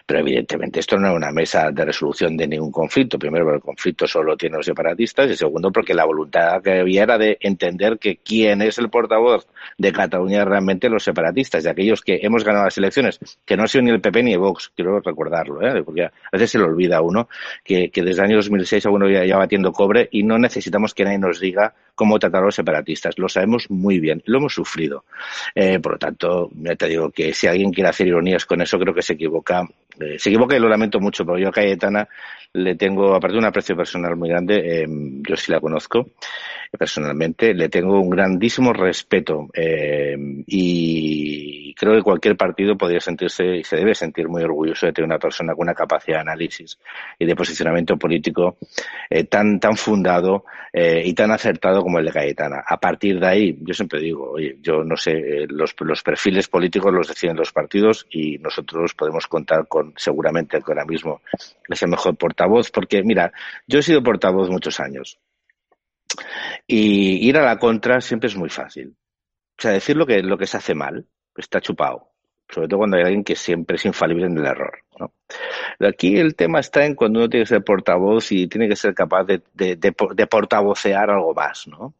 Pero evidentemente esto no es una mesa de resolución de ningún conflicto. Primero, porque el conflicto solo tiene los separatistas y segundo, porque la voluntad que había era de entender que quién es el portavoz de Cataluña realmente los separatistas, de aquellos que hemos ganado las elecciones, que no ha sido ni el PP ni el Vox, quiero recordarlo, ¿eh? porque a veces se le olvida uno que, que desde el año 2006 a uno ya, ya batiendo cobre y no necesitamos que nadie nos diga cómo tratar a los separatistas. Lo sabemos muy bien, lo hemos sufrido. Eh, por lo tanto, ya te digo que si alguien quiere hacer ironías con eso, creo que se equivoca. Um, Eh, se equivoca y lo lamento mucho, pero yo a Cayetana le tengo, aparte de un aprecio personal muy grande, eh, yo sí la conozco personalmente, le tengo un grandísimo respeto eh, y creo que cualquier partido podría sentirse y se debe sentir muy orgulloso de tener una persona con una capacidad de análisis y de posicionamiento político eh, tan, tan fundado eh, y tan acertado como el de Cayetana. A partir de ahí, yo siempre digo, oye, yo no sé, eh, los, los perfiles políticos los deciden los partidos y nosotros podemos contar con seguramente que ahora mismo es el mejor portavoz, porque mira, yo he sido portavoz muchos años y ir a la contra siempre es muy fácil. O sea, decir lo que, lo que se hace mal está chupado. Sobre todo cuando hay alguien que siempre es infalible en el error. Aquí el tema está en cuando uno tiene que ser portavoz y tiene que ser capaz de, de, de portavocear algo más, ¿no?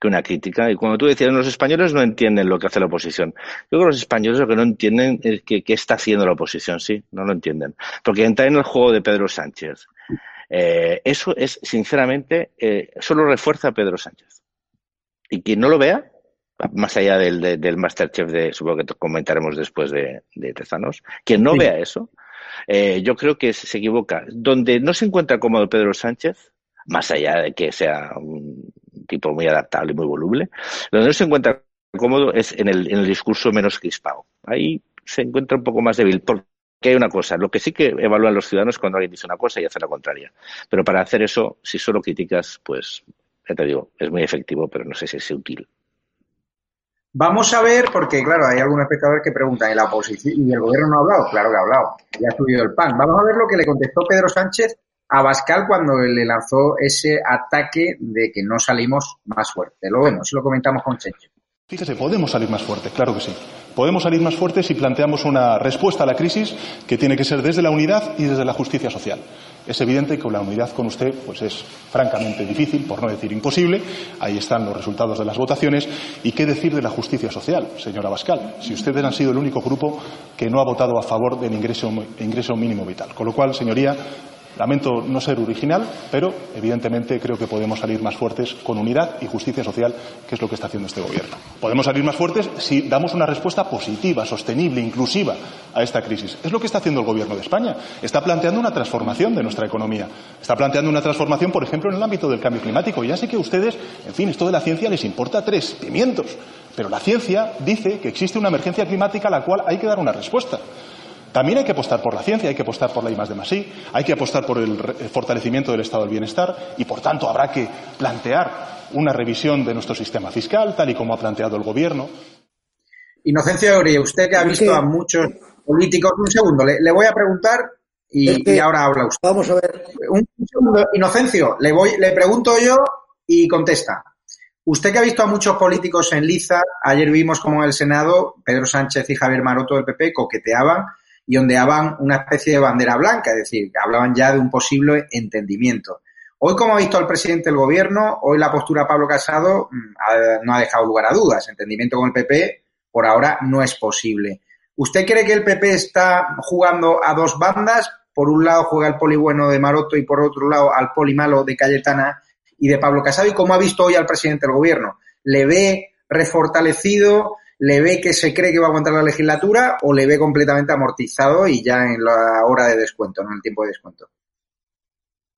Que una crítica. Y cuando tú decías, los españoles no entienden lo que hace la oposición. Yo creo que los españoles lo que no entienden es qué está haciendo la oposición, sí, no lo entienden. Porque entrar en el juego de Pedro Sánchez, eh, eso es, sinceramente, eh, solo refuerza a Pedro Sánchez. Y quien no lo vea, más allá del, del, Masterchef, de, supongo que comentaremos después de, de Tezanos, quien no vea eso, eh, yo creo que se equivoca. Donde no se encuentra cómodo Pedro Sánchez, más allá de que sea un tipo muy adaptable y muy voluble, donde no se encuentra cómodo es en el, en el discurso menos crispado. Ahí se encuentra un poco más débil. Porque hay una cosa, lo que sí que evalúan los ciudadanos cuando alguien dice una cosa y hace la contraria. Pero para hacer eso, si solo criticas, pues, ya te digo, es muy efectivo, pero no sé si es útil. Vamos a ver, porque claro, hay algún espectador que pregunta, ¿y la oposición y el gobierno no ha hablado? Claro que ha hablado, ya ha subido el pan. Vamos a ver lo que le contestó Pedro Sánchez a Bascal cuando le lanzó ese ataque de que no salimos más fuerte. Lo vemos, lo comentamos con Checho. Fíjese, podemos salir más fuertes, claro que sí. Podemos salir más fuertes si planteamos una respuesta a la crisis que tiene que ser desde la unidad y desde la justicia social. Es evidente que la unidad con usted pues es francamente difícil, por no decir imposible. Ahí están los resultados de las votaciones. ¿Y qué decir de la justicia social, señora Bascal? Si ustedes han sido el único grupo que no ha votado a favor del ingreso mínimo vital. Con lo cual, señoría, Lamento no ser original, pero evidentemente creo que podemos salir más fuertes con unidad y justicia social, que es lo que está haciendo este Gobierno. Podemos salir más fuertes si damos una respuesta positiva, sostenible, inclusiva a esta crisis. Es lo que está haciendo el Gobierno de España. Está planteando una transformación de nuestra economía. Está planteando una transformación, por ejemplo, en el ámbito del cambio climático. Ya sé que a ustedes, en fin, esto de la ciencia les importa tres pimientos. Pero la ciencia dice que existe una emergencia climática a la cual hay que dar una respuesta. También hay que apostar por la ciencia, hay que apostar por la I de I, hay que apostar por el fortalecimiento del estado del bienestar y, por tanto, habrá que plantear una revisión de nuestro sistema fiscal, tal y como ha planteado el Gobierno. Inocencio Eury, usted que ha visto a muchos políticos. Un segundo, le, voy a preguntar y, ahora habla usted. Vamos a ver. Un, segundo, Inocencio, le, voy, le pregunto yo y contesta. Usted que ha visto a muchos políticos en liza, ayer vimos como en el Senado Pedro Sánchez y Javier Maroto del PP coqueteaban y ondeaban una especie de bandera blanca, es decir, hablaban ya de un posible entendimiento. Hoy, como ha visto el presidente del gobierno, hoy la postura de Pablo Casado mm, no ha dejado lugar a dudas. Entendimiento con el PP por ahora no es posible. ¿Usted cree que el PP está jugando a dos bandas? Por un lado juega el poli bueno de Maroto y por otro lado al poli malo de Cayetana y de Pablo Casado. ¿Y cómo ha visto hoy al presidente del gobierno? ¿Le ve refortalecido? ¿Le ve que se cree que va a aguantar la legislatura o le ve completamente amortizado y ya en la hora de descuento, no en el tiempo de descuento?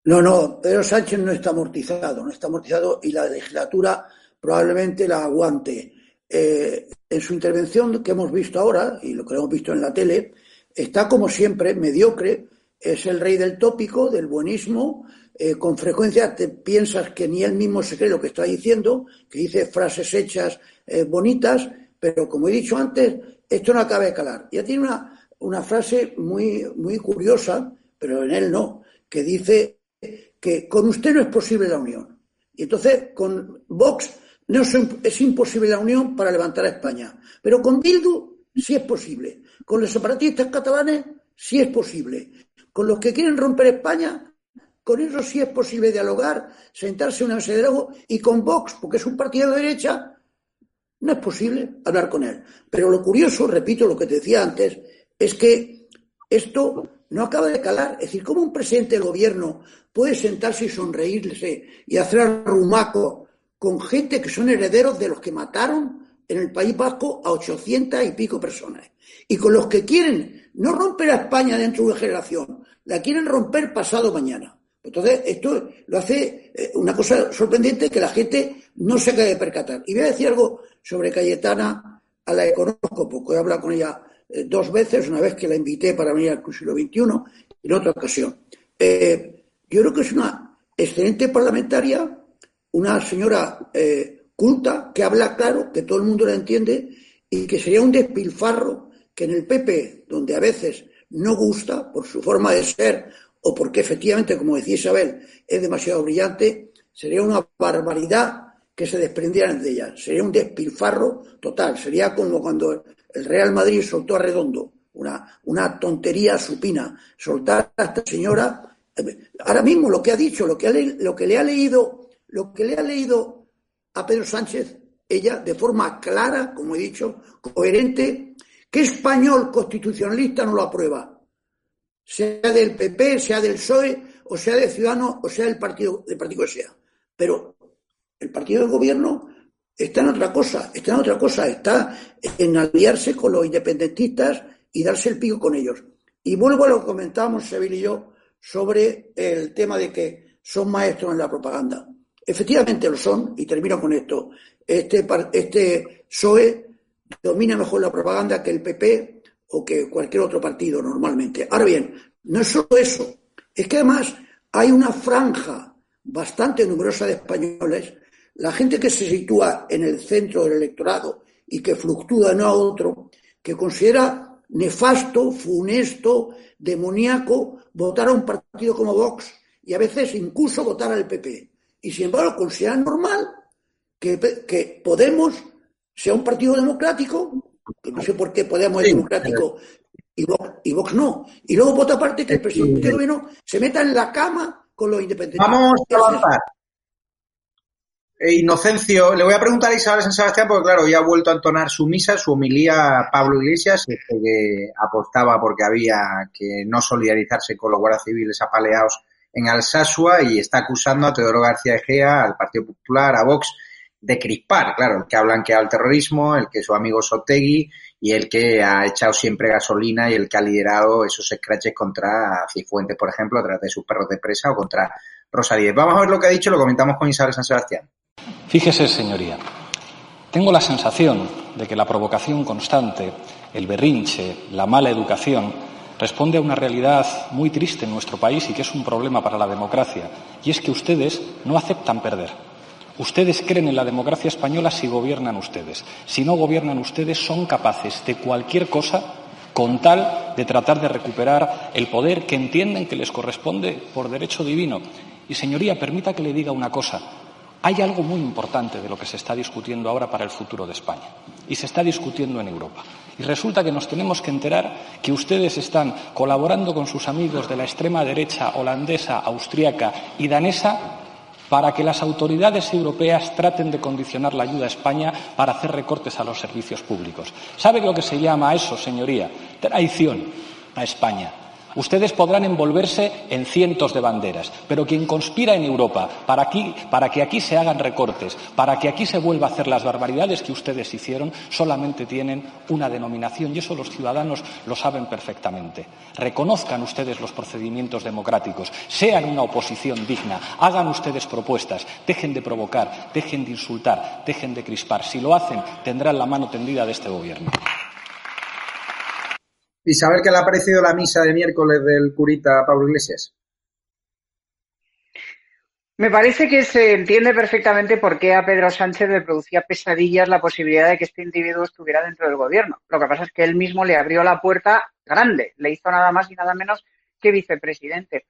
No, no, Pedro Sánchez no está amortizado, no está amortizado y la legislatura probablemente la aguante. Eh, en su intervención que hemos visto ahora, y lo que hemos visto en la tele, está como siempre mediocre, es el rey del tópico, del buenismo, eh, con frecuencia te piensas que ni él mismo se cree lo que está diciendo, que dice frases hechas eh, bonitas, pero como he dicho antes, esto no acaba de calar. Ya tiene una, una frase muy, muy curiosa, pero en él no, que dice que con usted no es posible la unión. Y entonces con Vox no es, imposible la unión para levantar a España. Pero con Bildu sí es posible. Con los separatistas catalanes sí es posible. Con los que quieren romper España, con ellos sí es posible dialogar, sentarse en una mesa de diálogo. Y con Vox, porque es un partido de derecha, no es posible hablar con él. Pero lo curioso, repito lo que te decía antes, es que esto no acaba de calar. Es decir, ¿cómo un presidente del gobierno puede sentarse y sonreírse y hacer rumaco con gente que son herederos de los que mataron en el País Vasco a 800 y pico personas? Y con los que quieren no romper a España dentro de una generación, la quieren romper pasado mañana. Entonces, esto lo hace eh, una cosa sorprendente que la gente no se cae de percatar. Y voy a decir algo sobre Cayetana, a la que conozco porque he hablado con ella eh, dos veces, una vez que la invité para venir al siglo XXI y en otra ocasión. Eh, yo creo que es una excelente parlamentaria, una señora culta, que habla claro, que todo el mundo la entiende y que sería un despilfarro que en el PP, donde a veces no gusta por su forma de ser o porque efectivamente, como decía Isabel, es demasiado brillante, sería una barbaridad que se desprendieran de ella. Sería un despilfarro total. Sería como cuando el Real Madrid soltó a Redondo, una, una tontería supina, soltar a esta señora. Ahora mismo lo que ha dicho, lo que, lo que le ha leído, lo que le ha leído a Pedro Sánchez, ella de forma clara, como he dicho, coherente, ¿qué español constitucionalista no lo aprueba? Sea del PP, sea del PSOE, o sea de Ciudadanos, o sea del partido, del partido que sea. Pero el partido del gobierno está en otra cosa, está en otra cosa, está en aliarse con los independentistas y darse el pico con ellos. Y vuelvo a lo que comentábamos Sevilla y yo sobre el tema de que son maestros en la propaganda. Efectivamente lo son, y termino con esto. Este, este PSOE domina mejor la propaganda que el PP o que cualquier otro partido normalmente. Ahora bien, no es solo eso, es que además hay una franja bastante numerosa de españoles la gente que se sitúa en el centro del electorado y que fluctúa no a otro, que considera nefasto, funesto, demoníaco votar a un partido como Vox y a veces incluso votar al PP. Y sin embargo considera normal que, que Podemos sea un partido democrático, que no sé por qué Podemos es democrático y Vox, y Vox no. Y luego, por otra parte, que el presidente del gobierno se meta en la cama con los independientes. Vamos a avanzar. Eh, Inocencio, le voy a preguntar a Isabel San Sebastián, porque claro, ya ha vuelto a entonar su misa, su homilía Pablo Iglesias, que apostaba porque había que no solidarizarse con los guardias civiles apaleados en Alsasua y está acusando a Teodoro García Egea, al Partido Popular, a Vox, de crispar, claro, el que ha blanqueado el terrorismo, el que su amigo Sotegui y el que ha echado siempre gasolina y el que ha liderado esos scratches contra Cifuentes, por ejemplo, a través de sus perros de presa o contra Rosalíez. Vamos a ver lo que ha dicho, lo comentamos con Isabel San Sebastián. Fíjese, señoría, tengo la sensación de que la provocación constante, el berrinche, la mala educación, responde a una realidad muy triste en nuestro país y que es un problema para la democracia, y es que ustedes no aceptan perder. Ustedes creen en la democracia española si gobiernan ustedes. Si no gobiernan ustedes, son capaces de cualquier cosa con tal de tratar de recuperar el poder que entienden que les corresponde por derecho divino. Y, señoría, permita que le diga una cosa. Hay algo muy importante de lo que se está discutiendo ahora para el futuro de España y se está discutiendo en Europa. Y resulta que nos tenemos que enterar que ustedes están colaborando con sus amigos de la extrema derecha holandesa, austríaca y danesa para que las autoridades europeas traten de condicionar la ayuda a España para hacer recortes a los servicios públicos. ¿Sabe lo que se llama eso, señoría? Traición a España. Ustedes podrán envolverse en cientos de banderas, pero quien conspira en Europa para, que aquí se hagan recortes, para que aquí se vuelva a hacer las barbaridades que ustedes hicieron, solamente tienen una denominación y eso los ciudadanos lo saben perfectamente. Reconozcan ustedes los procedimientos democráticos, sean una oposición digna, hagan ustedes propuestas, dejen de provocar, dejen de insultar, dejen de crispar. Si lo hacen, tendrán la mano tendida de este Gobierno. ¿Y saber qué le ha parecido la misa de miércoles del curita Pablo Iglesias? Me parece que se entiende perfectamente por qué a Pedro Sánchez le producía pesadillas la posibilidad de que este individuo estuviera dentro del gobierno. Lo que pasa es que él mismo le abrió la puerta grande, le hizo nada más y nada menos que vicepresidente.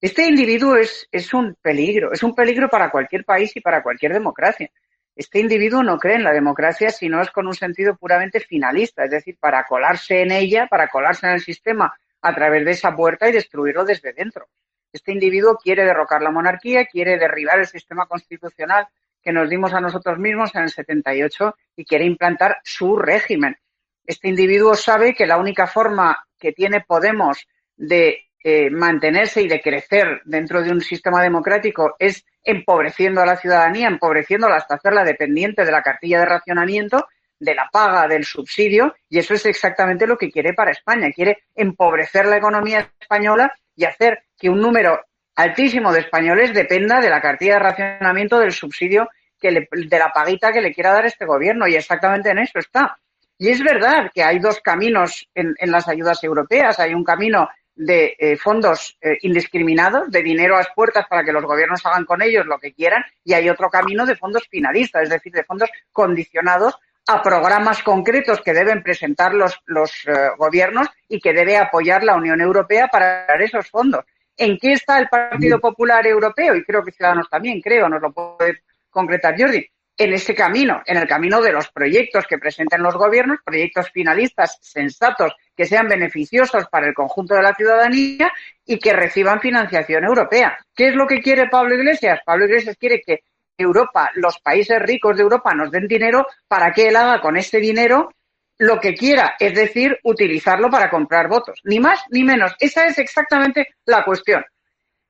Este individuo es, es un peligro, es un peligro para cualquier país y para cualquier democracia. Este individuo no cree en la democracia si no es con un sentido puramente finalista, es decir, para colarse en ella, para colarse en el sistema a través de esa puerta y destruirlo desde dentro. Este individuo quiere derrocar la monarquía, quiere derribar el sistema constitucional que nos dimos a nosotros mismos en el 78 y quiere implantar su régimen. Este individuo sabe que la única forma que tiene Podemos de eh, mantenerse y de crecer dentro de un sistema democrático es empobreciendo a la ciudadanía, empobreciéndola hasta hacerla dependiente de la cartilla de racionamiento, de la paga del subsidio, y eso es exactamente lo que quiere para España. Quiere empobrecer la economía española y hacer que un número altísimo de españoles dependa de la cartilla de racionamiento del subsidio que de la paguita que le quiera dar este gobierno. Y exactamente en eso está. Y es verdad que hay dos caminos en las ayudas europeas. Hay un camino de eh, fondos eh, indiscriminados, de dinero a las puertas para que los gobiernos hagan con ellos lo que quieran, y hay otro camino de fondos finalistas, es decir, de fondos condicionados a programas concretos que deben presentar los, los eh, gobiernos y que debe apoyar la Unión Europea para dar esos fondos. ¿En qué está el Partido Popular Europeo? Y creo que Ciudadanos también, creo, nos lo puede concretar Jordi. En ese camino, en el camino de los proyectos que presenten los gobiernos, proyectos finalistas sensatos que sean beneficiosos para el conjunto de la ciudadanía y que reciban financiación europea. ¿Qué es lo que quiere Pablo Iglesias? Pablo Iglesias quiere que Europa, los países ricos de Europa nos den dinero para que él haga con ese dinero lo que quiera, es decir, utilizarlo para comprar votos. Ni más ni menos. Esa es exactamente la cuestión.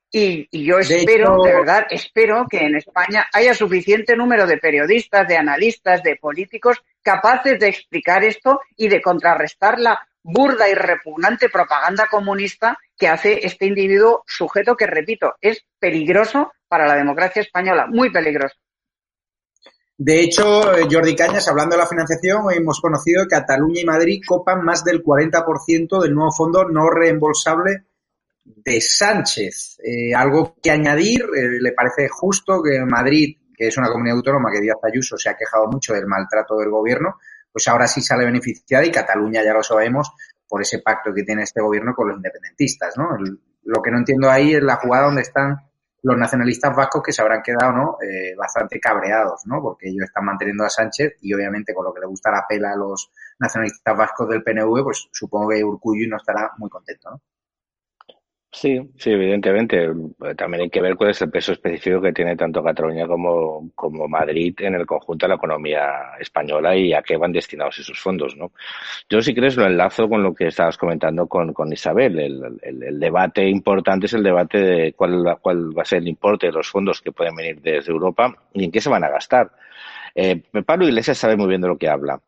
Y, yo espero, de, verdad, espero que en España haya suficiente número de periodistas, de analistas, de políticos capaces de explicar esto y de contrarrestar la burda y repugnante propaganda comunista que hace este individuo sujeto que, repito, es peligroso para la democracia española, muy peligroso. De hecho, eh, Jordi Cañas, hablando de la financiación, hemos conocido que Cataluña y Madrid copan más del 40% del nuevo fondo no reembolsable de Sánchez. Eh, algo que añadir, eh, le parece justo que Madrid, que es una comunidad autónoma que Díaz Ayuso se ha quejado mucho del maltrato del gobierno, pues ahora sí sale beneficiada y Cataluña ya lo sabemos por ese pacto que tiene este gobierno con los independentistas, ¿no? lo que no entiendo ahí es la jugada donde están los nacionalistas vascos que se habrán quedado, ¿no? Eh, bastante cabreados, ¿no? Porque ellos están manteniendo a Sánchez y obviamente con lo que le gusta la pela a los nacionalistas vascos del PNV, pues supongo que Urcullo no estará muy contento, ¿no? Sí, sí, evidentemente. También hay que ver cuál es el peso específico que tiene tanto Cataluña como, como Madrid en el conjunto de la economía española y a qué van destinados esos fondos, ¿no? Yo, si quieres, lo enlazo con lo que estabas comentando con, con Isabel. El, el, debate importante es el debate de cuál, cuál va a ser el importe de los fondos que pueden venir desde Europa y en qué se van a gastar. Eh, Pablo Iglesias sabe muy bien de lo que habla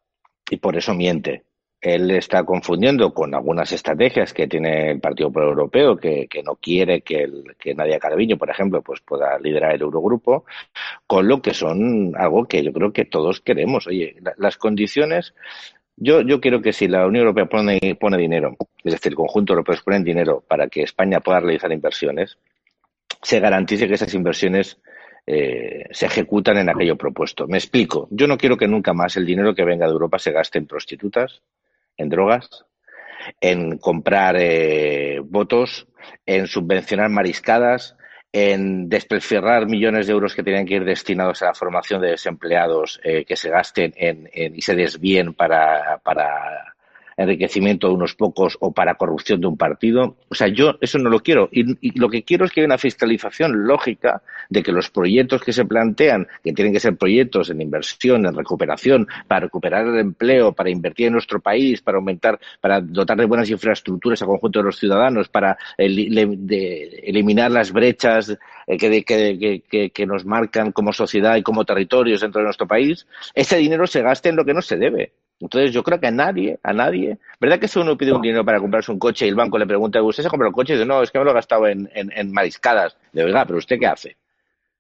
y por eso miente él está confundiendo con algunas estrategias que tiene el Partido Pro Europeo, que, no quiere que, el, que Nadia Calviño, por ejemplo, pues pueda liderar el Eurogrupo, con lo que son algo que yo creo que todos queremos. Oye, las condiciones yo, yo quiero que si la Unión Europea pone, pone dinero, es decir, el conjunto europeo pone dinero para que España pueda realizar inversiones, se garantice que esas inversiones eh, se ejecutan en aquello propuesto. Me explico. Yo no quiero que nunca más el dinero que venga de Europa se gaste en prostitutas, en drogas, en comprar eh, votos, en subvencionar mariscadas, en despreciar millones de euros que tienen que ir destinados a la formación de desempleados eh, que se gasten en, y se desvíen para, para enriquecimiento de unos pocos o para corrupción de un partido. O sea, yo eso no lo quiero. Y, lo que quiero es que haya una fiscalización lógica de que los proyectos que se plantean, que tienen que ser proyectos en inversión, en recuperación, para recuperar el empleo, para invertir en nuestro país, para aumentar, para dotar de buenas infraestructuras al conjunto de los ciudadanos, para eliminar las brechas eh, que, que nos marcan como sociedad y como territorios dentro de nuestro país, ese dinero se gaste en lo que no se debe. Entonces yo creo que a nadie, a nadie, ¿verdad que si uno pide un dinero para comprarse un coche y el banco le pregunta, ¿usted se comprado un coche? Y dice, no, es que me lo he gastado en, en, mariscadas. De verdad, pero ¿usted qué hace?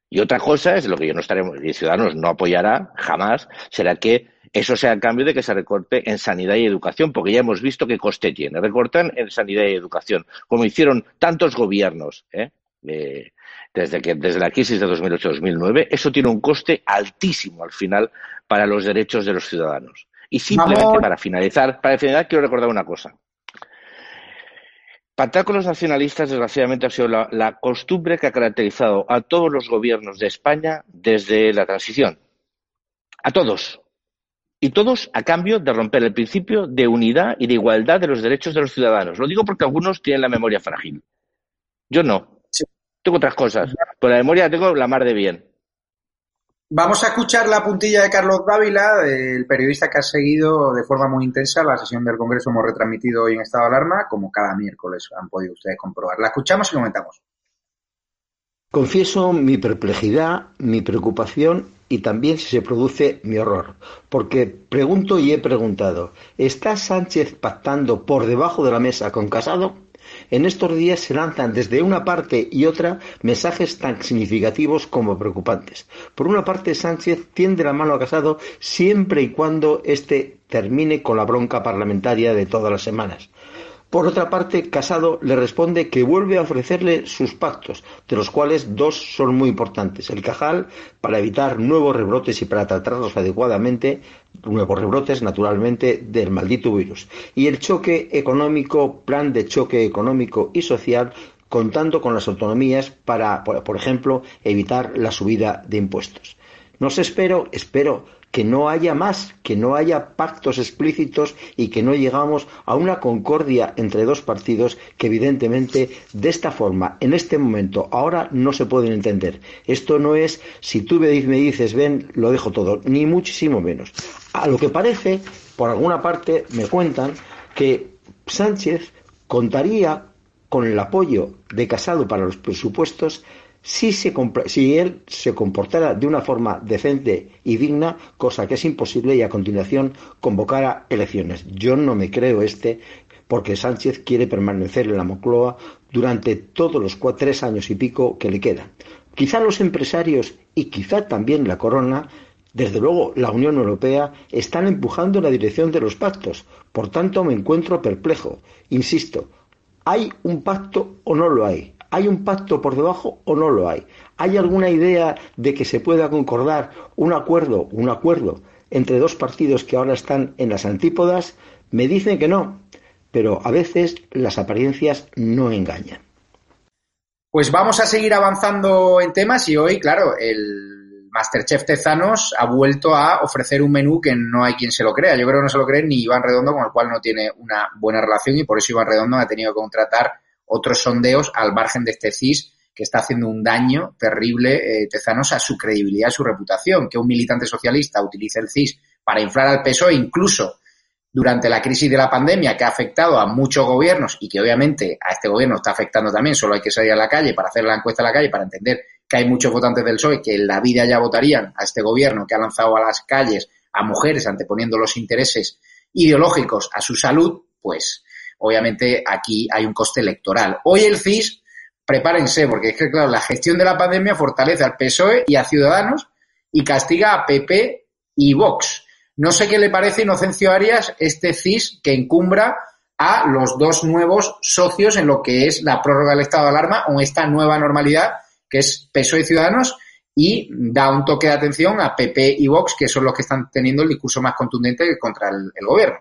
Y otra cosa es lo que yo no estaremos, y Ciudadanos no apoyará jamás, será que eso sea a cambio de que se recorte en sanidad y educación, porque ya hemos visto qué coste tiene. Recortan en sanidad y educación, como hicieron tantos gobiernos, ¿eh? desde que desde la crisis de 2008-2009, eso tiene un coste altísimo al final para los derechos de los ciudadanos. Y simplemente para finalizar, para finalizar quiero recordar una cosa. Pactar con los nacionalistas, desgraciadamente, ha sido la, costumbre que ha caracterizado a todos los gobiernos de España desde la transición. A todos. Y todos a cambio de romper el principio de unidad y de igualdad de los derechos de los ciudadanos. Lo digo porque algunos tienen la memoria frágil. Yo no. Tengo otras cosas. Pero la memoria tengo la mar de bien. Vamos a escuchar la puntilla de Carlos Dávila, el periodista que ha seguido de forma muy intensa la sesión del Congreso. Hemos retransmitido hoy en estado de alarma, como cada miércoles han podido ustedes comprobar. La escuchamos y comentamos. Confieso mi perplejidad, mi preocupación y también si se produce mi horror, porque pregunto y he preguntado, ¿está Sánchez pactando por debajo de la mesa con Casado? En estos días se lanzan desde una parte y otra mensajes tan significativos como preocupantes. Por una parte, Sánchez tiende la mano a Casado siempre y cuando éste termine con la bronca parlamentaria de todas las semanas. Por otra parte, Casado le responde que vuelve a ofrecerle sus pactos, de los cuales dos son muy importantes. El Cajal, para evitar nuevos rebrotes y para tratarlos adecuadamente, nuevos rebrotes, naturalmente, del maldito virus. Y el choque económico, plan de choque económico y social, contando con las autonomías para, por ejemplo, evitar la subida de impuestos. No espero, espero que no haya más, que no haya pactos explícitos y que no llegamos a una concordia entre dos partidos que evidentemente de esta forma, en este momento, ahora no se pueden entender. Esto no es si tú me dices ven, lo dejo todo, ni muchísimo menos. A lo que parece, por alguna parte, me cuentan que Sánchez contaría con el apoyo de Casado para los presupuestos si, se, si él se comportara de una forma decente y digna, cosa que es imposible, y a continuación convocara elecciones. Yo no me creo este, porque Sánchez quiere permanecer en la Moncloa durante todos los tres años y pico que le quedan. Quizá los empresarios y quizá también la corona, desde luego la Unión Europea, están empujando en la dirección de los pactos. Por tanto, me encuentro perplejo. Insisto, ¿hay un pacto o no lo hay? ¿Hay un pacto por debajo o no lo hay? ¿Hay alguna idea de que se pueda concordar un acuerdo, un acuerdo entre dos partidos que ahora están en las antípodas? Me dicen que no, pero a veces las apariencias no engañan. Pues vamos a seguir avanzando en temas y hoy, claro, el Masterchef Tezanos ha vuelto a ofrecer un menú que no hay quien se lo crea. Yo creo que no se lo cree ni Iván Redondo, con el cual no tiene una buena relación y por eso Iván Redondo ha tenido que contratar otros sondeos al margen de este CIS que está haciendo un daño terrible, eh, Tezanos, a su credibilidad, a su reputación. Que un militante socialista utilice el CIS para inflar al PSOE, incluso durante la crisis de la pandemia que ha afectado a muchos gobiernos y que obviamente a este gobierno está afectando también, solo hay que salir a la calle para hacer la encuesta a la calle para entender que hay muchos votantes del PSOE que en la vida ya votarían a este gobierno que ha lanzado a las calles a mujeres anteponiendo los intereses ideológicos a su salud, pues obviamente aquí hay un coste electoral. Hoy el CIS, prepárense, porque es que, claro, la gestión de la pandemia fortalece al PSOE y a Ciudadanos y castiga a PP y Vox. No sé qué le parece, Inocencio Arias, este CIS que encumbra a los dos nuevos socios en lo que es la prórroga del estado de alarma o esta nueva normalidad que es PSOE y Ciudadanos y da un toque de atención a PP y Vox, que son los que están teniendo el discurso más contundente contra el, gobierno.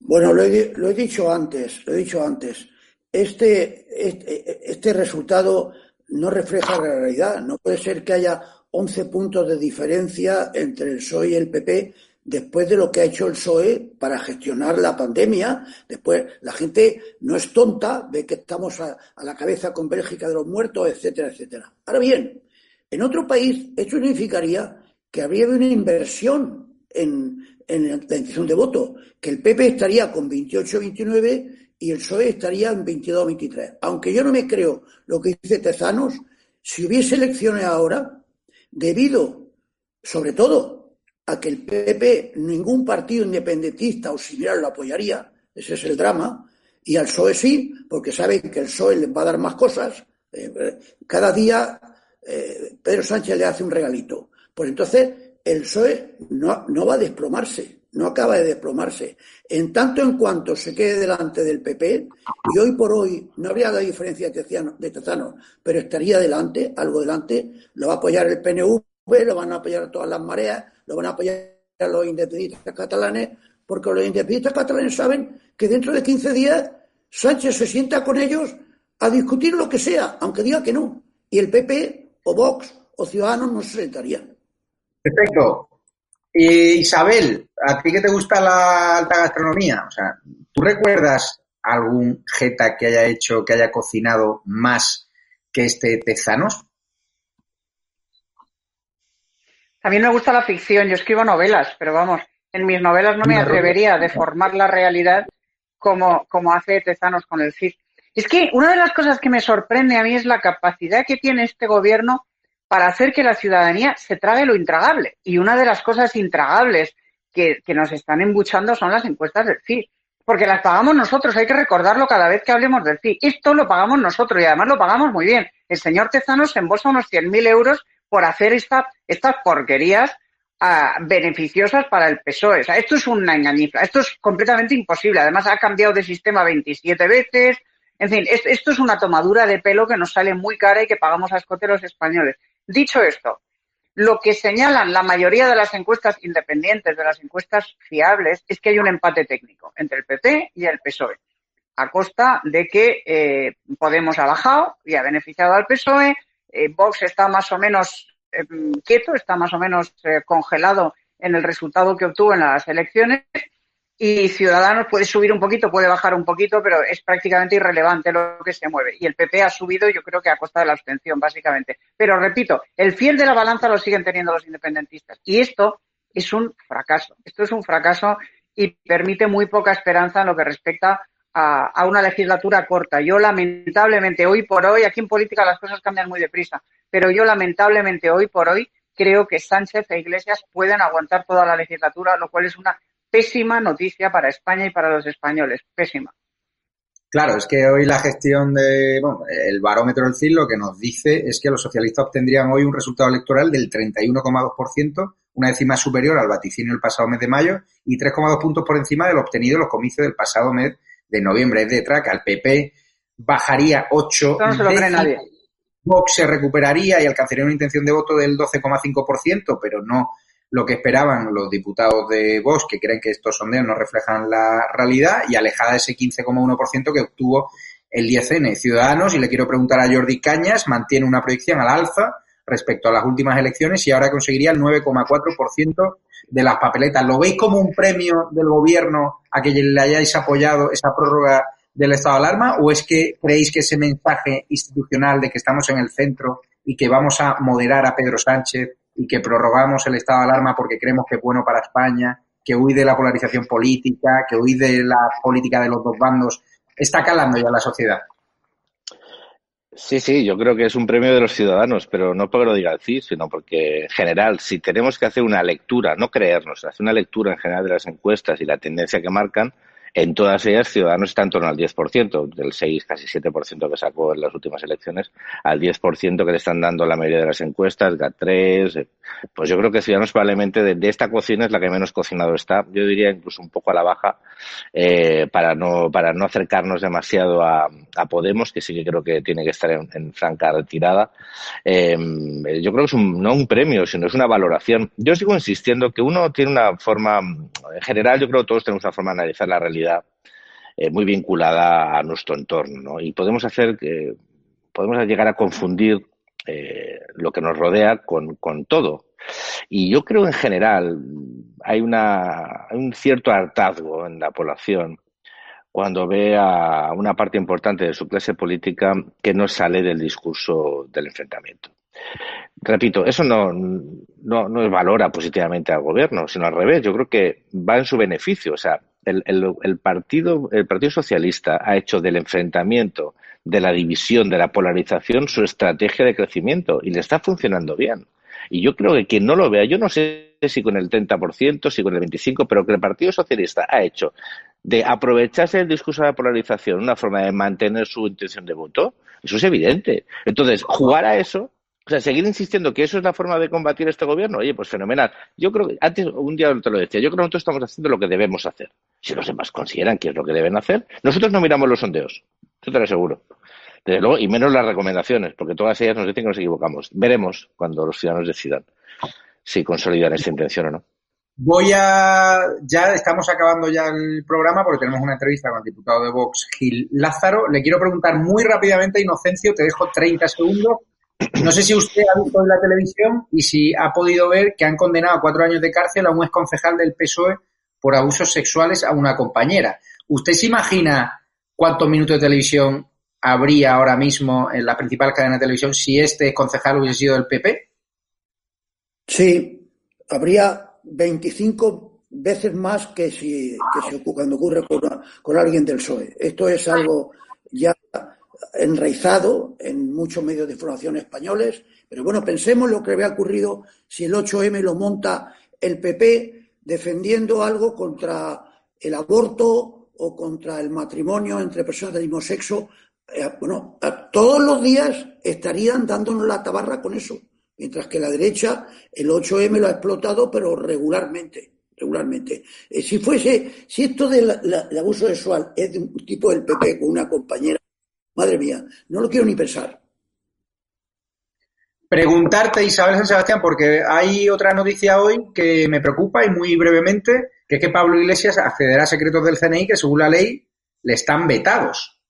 Bueno, lo he, dicho antes, lo he dicho antes. Este, este, este resultado no refleja la realidad. No puede ser que haya 11 puntos de diferencia entre el PSOE y el PP después de lo que ha hecho el PSOE para gestionar la pandemia. Después, la gente no es tonta, ve que estamos a, la cabeza con Bélgica de los muertos, etcétera, etcétera. Ahora bien, en otro país, esto significaría que habría una inversión en, en la intención de voto, que el PP estaría con 28-29 y el PSOE estaría en 22-23. Aunque yo no me creo lo que dice Tezanos, si hubiese elecciones ahora, debido, sobre todo, a que el PP, ningún partido independentista o similar lo apoyaría, ese es el drama, y al PSOE sí, porque saben que el PSOE les va a dar más cosas. Eh, cada día eh, Pedro Sánchez le hace un regalito. Pues entonces el PSOE no, va a desplomarse, no acaba de desplomarse. En tanto en cuanto se quede delante del PP, y hoy por hoy no habría la diferencia de Tezano, pero estaría delante, algo delante, lo va a apoyar el PNV, lo van a apoyar todas las mareas, lo van a apoyar los independentistas catalanes, porque los independentistas catalanes saben que dentro de 15 días Sánchez se sienta con ellos a discutir lo que sea, aunque diga que no. Y el PP o Vox o Ciudadanos no se sentarían. Perfecto. Isabel, ¿a ti que te gusta la alta gastronomía? O sea, ¿tú recuerdas algún jeta que haya hecho, que haya cocinado más que este Tezanos? A mí me gusta la ficción, yo escribo novelas, pero vamos, en mis novelas no me atrevería a deformar la realidad como, como hace Tezanos con el CIS. Es que una de las cosas que me sorprende a mí es la capacidad que tiene este gobierno para hacer que la ciudadanía se trague lo intragable. Y una de las cosas intragables que, nos están embuchando son las encuestas del CIS. Porque las pagamos nosotros, hay que recordarlo cada vez que hablemos del CIS. Esto lo pagamos nosotros y además lo pagamos muy bien. El señor Tezano se embolsa unos 100.000 euros por hacer esta, estas porquerías ah, beneficiosas para el PSOE. O sea, esto es una engañifa, esto es completamente imposible. Además, ha cambiado de sistema 27 veces. En fin, esto es una tomadura de pelo que nos sale muy cara y que pagamos a escoteros españoles. Dicho esto, lo que señalan la mayoría de las encuestas independientes, de las encuestas fiables, es que hay un empate técnico entre el PP y el PSOE, a costa de que eh, Podemos ha bajado y ha beneficiado al PSOE, eh, Vox está más o menos quieto, está más o menos congelado en el resultado que obtuvo en las elecciones y Ciudadanos puede subir un poquito, puede bajar un poquito, pero es prácticamente irrelevante lo que se mueve. Y el PP ha subido, yo creo que a costa de la abstención, básicamente. Pero repito, el fiel de la balanza lo siguen teniendo los independentistas. Y esto es un fracaso. Esto es un fracaso y permite muy poca esperanza en lo que respecta a, a, una legislatura corta. Yo lamentablemente hoy por hoy, aquí en política las cosas cambian muy deprisa, pero yo lamentablemente hoy por hoy creo que Sánchez e Iglesias pueden aguantar toda la legislatura, lo cual es una pésima noticia para España y para los españoles. Pésima. Claro, es que hoy la gestión de, bueno, el barómetro del CIL lo que nos dice es que los socialistas obtendrían hoy un resultado electoral del 31,2%, una décima superior al vaticinio del pasado mes de mayo y 3,2 puntos por encima del obtenido en los comicios del pasado mes de noviembre. Es de traca, al PP bajaría 8 no se lo cree nadie. Vox se recuperaría y alcanzaría una intención de voto del 12,5%, pero no lo que esperaban los diputados de Vox, que creen que estos sondeos no reflejan la realidad, y alejada ese 15,1% que obtuvo el 10N. Ciudadanos, y le quiero preguntar a Jordi Cañas, mantiene una proyección al alza respecto a las últimas elecciones y ahora conseguiría el 9,4% de las papeletas. ¿Lo veis como un premio del gobierno a que le hayáis apoyado esa prórroga del estado de alarma o es que creéis que ese mensaje institucional de que estamos en el centro y que vamos a moderar a Pedro Sánchez y que prorrogamos el estado de alarma porque creemos que es bueno para España, que huye de la polarización política, que huye de la política de los dos bandos, está calando ya la sociedad. Sí, sí, yo creo que es un premio de los ciudadanos, pero no porque lo diga el CIS, sino porque en general, si tenemos que hacer una lectura, no creernos, hacer una lectura en general de las encuestas y la tendencia que marcan, en todas ellas, Ciudadanos está en torno al 10%, del 6, casi 7% que sacó en las últimas elecciones, al 10% que le están dando la mayoría de las encuestas, GAT3. Pues yo creo que Ciudadanos probablemente de, esta cocina es la que menos cocinado está. Yo diría incluso un poco a la baja, eh, para, no, para no acercarnos demasiado a, Podemos, que sí que creo que tiene que estar en, franca retirada. Eh, yo creo que es un, no un premio, sino es una valoración. Yo sigo insistiendo que uno tiene una forma, en general, yo creo que todos tenemos una forma de analizar la realidad eh, muy vinculada a nuestro entorno. Y podemos hacer que podemos llegar a confundir eh, lo que nos rodea con, todo. Y yo creo en general hay, una, hay un cierto hartazgo en la población cuando ve a una parte importante de su clase política que no sale del discurso del enfrentamiento. Repito, eso no, no, no valora positivamente al gobierno, sino al revés. Yo creo que va en su beneficio. O sea, el, el, partido, el Partido Socialista ha hecho del enfrentamiento, de la división, de la polarización, su estrategia de crecimiento y le está funcionando bien. Y yo creo que quien no lo vea, yo no sé si con el 30%, si con el 25%, pero que el Partido Socialista ha hecho de aprovecharse del discurso de la polarización una forma de mantener su intención de voto, eso es evidente. Entonces, jugar a eso o sea, seguir insistiendo que eso es la forma de combatir este gobierno, oye, pues fenomenal. Yo creo que, antes, un día te lo decía, yo creo que nosotros estamos haciendo lo que debemos hacer. Si los demás consideran que es lo que deben hacer, nosotros no miramos los sondeos, yo te lo aseguro. Desde luego, y menos las recomendaciones, porque todas ellas nos dicen que nos equivocamos. Veremos cuando los ciudadanos decidan si consolidan esa intención o no. Voy a. Ya estamos acabando ya el programa porque tenemos una entrevista con el diputado de Vox, Gil Lázaro. Le quiero preguntar muy rápidamente, Inocencio, te dejo 30 segundos *clears throat* no sé si usted ha visto en la televisión y si ha podido ver que han condenado a cuatro años de cárcel a un exconcejal del PSOE por abusos sexuales a una compañera. ¿Usted se imagina cuántos minutos de televisión habría ahora mismo en la principal cadena de televisión si este concejal hubiese sido del PP? Sí, habría 25 veces más que si, cuando ocurre con, con alguien del PSOE. Esto es algo ya enraizado en muchos medios de información españoles, pero bueno, pensemos lo que había ocurrido si el 8M lo monta el PP defendiendo algo contra el aborto o contra el matrimonio entre personas del mismo sexo. Eh, bueno, todos los días estarían dándonos la tabarra con eso, mientras que la derecha el 8M lo ha explotado, pero regularmente regularmente. Eh, si fuese, si esto del abuso sexual es de un tipo del PP con una compañera Madre mía, no lo quiero ni pensar. Preguntarte, Isabel San Sebastián, porque hay otra noticia hoy que me preocupa y muy brevemente, que es que Pablo Iglesias accederá a secretos del CNI que según la ley le están vetados.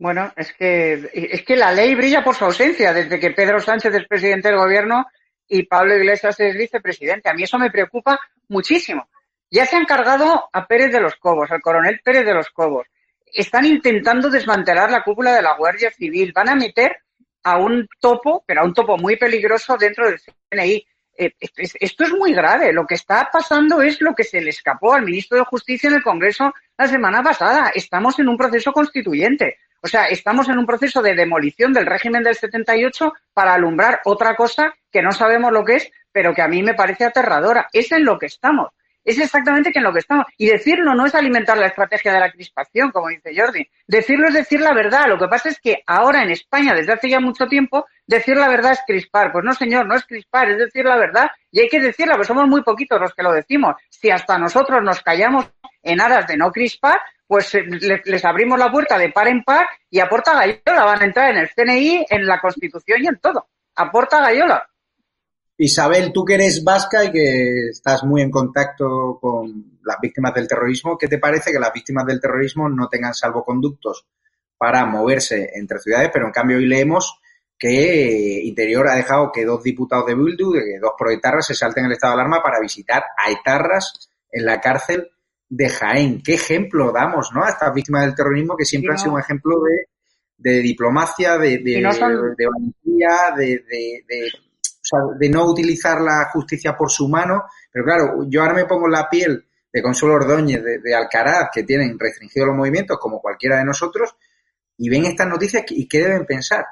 Bueno, es que, es que la ley brilla por su ausencia desde que Pedro Sánchez es presidente del gobierno y Pablo Iglesias es vicepresidente. A mí eso me preocupa muchísimo. Ya se han cargado a Pérez de los Cobos, al coronel Pérez de los Cobos. Están intentando desmantelar la cúpula de la Guardia Civil. Van a meter a un topo, pero a un topo muy peligroso dentro del CNI. Eh, esto es muy grave. Lo que está pasando es lo que se le escapó al ministro de Justicia en el Congreso la semana pasada. Estamos en un proceso constituyente. O sea, estamos en un proceso de demolición del régimen del 78 para alumbrar otra cosa que no sabemos lo que es, pero que a mí me parece aterradora. Es en lo que estamos. Es exactamente en lo que estamos. Y decirlo no es alimentar la estrategia de la crispación, como dice Jordi. Decirlo es decir la verdad. Lo que pasa es que ahora en España, desde hace ya mucho tiempo, decir la verdad es crispar. Pues no, señor, no es crispar, es decir la verdad. Y hay que decirla, porque somos muy poquitos los que lo decimos. Si hasta nosotros nos callamos en aras de no crispar, pues eh, les, abrimos la puerta de par en par y a Porta Gallola van a entrar en el CNI, en la Constitución y en todo. A Porta Gallola. Isabel, tú que eres vasca y que estás muy en contacto con las víctimas del terrorismo, ¿qué te parece que las víctimas del terrorismo no tengan salvoconductos para moverse entre ciudades? Pero en cambio hoy leemos que Interior ha dejado que dos diputados de Bildu, que dos proetarras, se salten el estado de alarma para visitar a etarras en la cárcel de Jaén. ¿Qué ejemplo damos ¿no? a estas víctimas del terrorismo que siempre han sido un ejemplo de, de diplomacia, de, de, de valentía, de, de, no utilizar la justicia por su mano? Pero claro, yo ahora me pongo la piel de Consuelo Ordóñez, de, Alcaraz, que tienen restringidos los movimientos como cualquiera de nosotros, y ven estas noticias y qué deben pensar.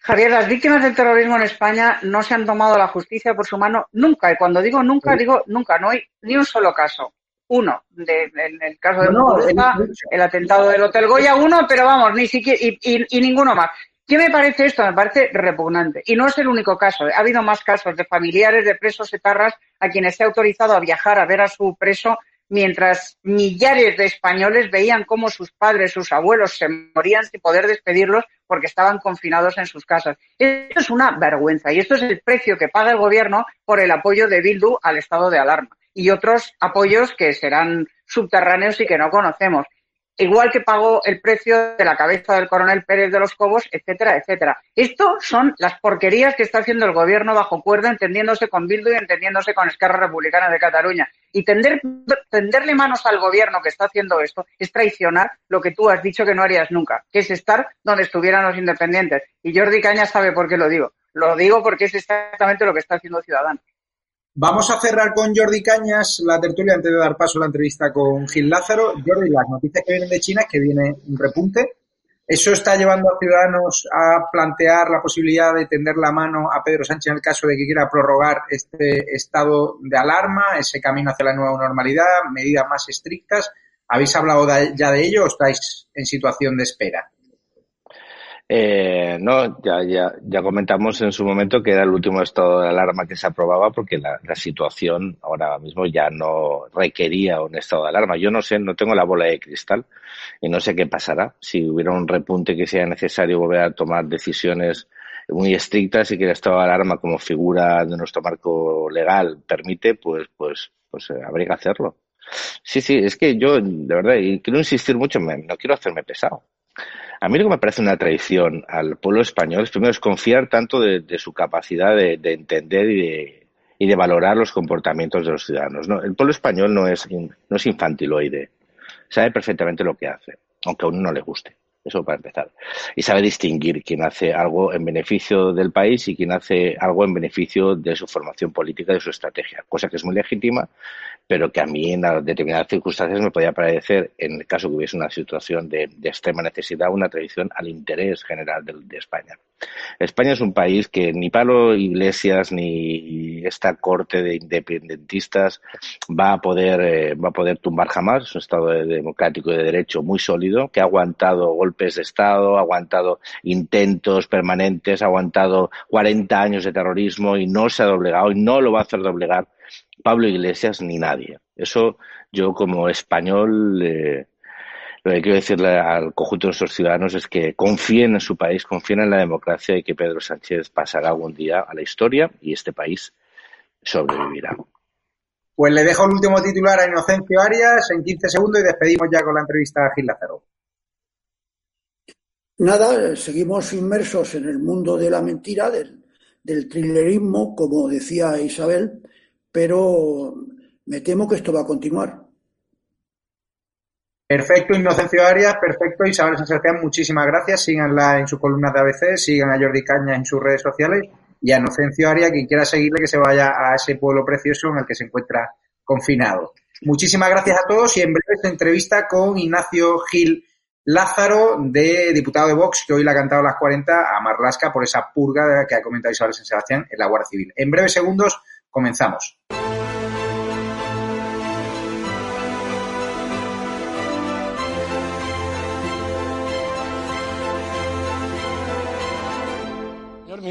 Javier, las víctimas del terrorismo en España no se han tomado la justicia por su mano nunca. Y cuando digo nunca, digo nunca. No hay ni un solo caso. Uno, en el caso de no, el atentado del Hotel Goya, uno, pero vamos, ni siquiera, y, y, ninguno más. ¿Qué me parece esto? Me parece repugnante. Y no es el único caso. Ha habido más casos de familiares de presos etarras a quienes se ha autorizado a viajar a ver a su preso mientras millares de españoles veían cómo sus padres, sus abuelos se morían sin poder despedirlos porque estaban confinados en sus casas. Esto es una vergüenza y esto es el precio que paga el gobierno por el apoyo de Bildu al estado de alarma y otros apoyos que serán subterráneos y que no conocemos igual que pagó el precio de la cabeza del coronel Pérez de los Cobos, etcétera, etcétera. Esto son las porquerías que está haciendo el gobierno bajo cuerda, entendiéndose con Bildu y entendiéndose con Esquerra Republicana de Cataluña. Y tender, tenderle manos al gobierno que está haciendo esto es traicionar lo que tú has dicho que no harías nunca, que es estar donde estuvieran los independientes. Y Jordi Caña sabe por qué lo digo. Lo digo porque es exactamente lo que está haciendo Ciudadanos. Vamos a cerrar con Jordi Cañas la tertulia antes de dar paso a la entrevista con Gil Lázaro. Jordi, las noticias que vienen de China es que viene un repunte. ¿Eso está llevando a Ciudadanos a plantear la posibilidad de tender la mano a Pedro Sánchez en el caso de que quiera prorrogar este estado de alarma, ese camino hacia la nueva normalidad, medidas más estrictas? ¿Habéis hablado ya de ello o estáis en situación de espera? Eh, no, ya, ya, ya comentamos en su momento que era el último estado de alarma que se aprobaba porque la, la, situación ahora mismo ya no requería un estado de alarma. Yo no sé, no tengo la bola de cristal y no sé qué pasará si hubiera un repunte que sea necesario volver a tomar decisiones muy estrictas y que el estado de alarma como figura de nuestro marco legal permite, pues, pues, pues eh, habría que hacerlo. Sí, sí, es que yo, de verdad, y quiero insistir mucho, no quiero hacerme pesado. A mí lo que me parece una traición al pueblo español es primero desconfiar tanto de, su capacidad de, entender y de, valorar los comportamientos de los ciudadanos. El pueblo español no es, no es infantiloide, sabe perfectamente lo que hace, aunque a uno no le guste. Eso para empezar. Y sabe distinguir quién hace algo en beneficio del país y quién hace algo en beneficio de su formación política, de su estrategia, cosa que es muy legítima, pero que a mí en determinadas circunstancias me podía parecer, en el caso que hubiese una situación de, extrema necesidad, una traición al interés general de, España. España es un país que ni Pablo Iglesias ni esta corte de independentistas va a poder, eh, va a poder tumbar jamás. Es un Estado democrático y de derecho muy sólido que ha aguantado golpes de Estado, ha aguantado intentos permanentes, ha aguantado 40 años de terrorismo y no se ha doblegado y no lo va a hacer doblegar Pablo Iglesias ni nadie. Eso yo como español eh, lo que quiero decirle al conjunto de nuestros ciudadanos es que confíen en su país, confíen en la democracia y que Pedro Sánchez pasará algún día a la historia y este país sobrevivirá. Pues le dejo el último titular a Inocencio Arias en 15 segundos y despedimos ya con la entrevista a Gil Lázaro. Nada, seguimos inmersos en el mundo de la mentira, del, del thrillerismo, como decía Isabel, pero me temo que esto va a continuar. Perfecto, Inocencio Arias, perfecto, Isabel San Sebastián, muchísimas gracias. Síganla en sus columnas de ABC, sigan a Jordi Cañas en sus redes sociales y a Inocencio Arias, quien quiera seguirle, que se vaya a ese pueblo precioso en el que se encuentra confinado. Muchísimas gracias a todos y en breve esta entrevista con Ignacio Gil Lázaro, de diputado de Vox, que hoy le ha cantado las 40 a Marlasca por esa purga que ha comentado Isabel San Sebastián en la Guardia Civil. En breves segundos comenzamos.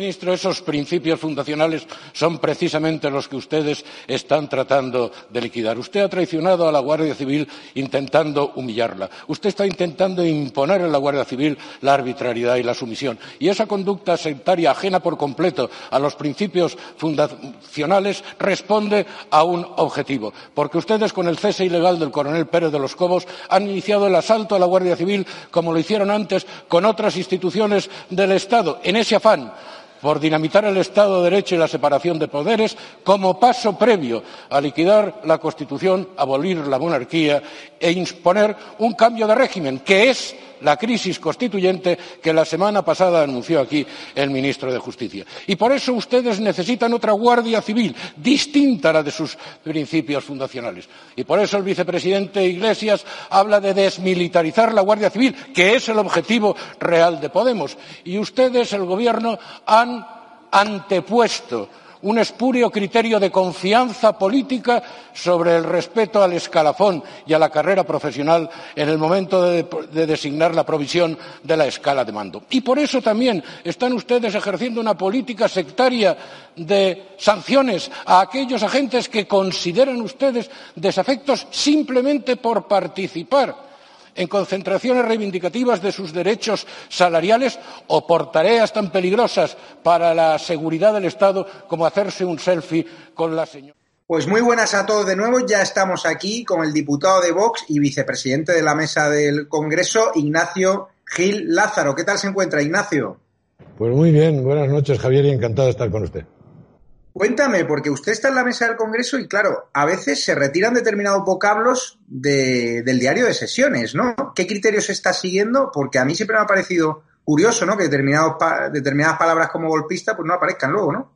Ministro, esos principios fundacionales son precisamente los que ustedes están tratando de liquidar. Usted ha traicionado a la Guardia Civil intentando humillarla. Usted está intentando imponer en la Guardia Civil la arbitrariedad y la sumisión. Y esa conducta sectaria ajena por completo a los principios fundacionales responde a un objetivo. Porque ustedes, con el cese ilegal del coronel Pérez de los Cobos, han iniciado el asalto a la Guardia Civil como lo hicieron antes con otras instituciones del Estado, en ese afán por dinamitar el Estado de Derecho y la separación de poderes como paso previo a liquidar la Constitución, abolir la monarquía e imponer un cambio de régimen, que es la crisis constituyente que la semana pasada anunció aquí el ministro de Justicia. Y por eso ustedes necesitan otra Guardia Civil, distinta a la de sus principios fundacionales. Y por eso el vicepresidente Iglesias habla de desmilitarizar la Guardia Civil, que es el objetivo real de Podemos. Y ustedes, el Gobierno, han antepuesto un espurio criterio de confianza política sobre el respeto al escalafón y a la carrera profesional en el momento de, de, designar la provisión de la escala de mando. Y por eso también están ustedes ejerciendo una política sectaria de sanciones a aquellos agentes que consideran ustedes desafectos simplemente por participar en concentraciones reivindicativas de sus derechos salariales o por tareas tan peligrosas para la seguridad del Estado como hacerse un selfie con la señora. Pues muy buenas a todos de nuevo. Ya estamos aquí con el diputado de Vox y vicepresidente de la mesa del Congreso, Ignacio Gil Lázaro. ¿Qué tal se encuentra, Ignacio? Pues muy bien. Buenas noches, Javier, y encantado de estar con usted. Cuéntame, porque usted está en la mesa del Congreso y, claro, a veces se retiran determinados vocablos de, del diario de sesiones, ¿no? ¿Qué criterios está siguiendo? Porque a mí siempre me ha parecido curioso, ¿no? Que determinados determinadas palabras como golpista pues no aparezcan luego, ¿no?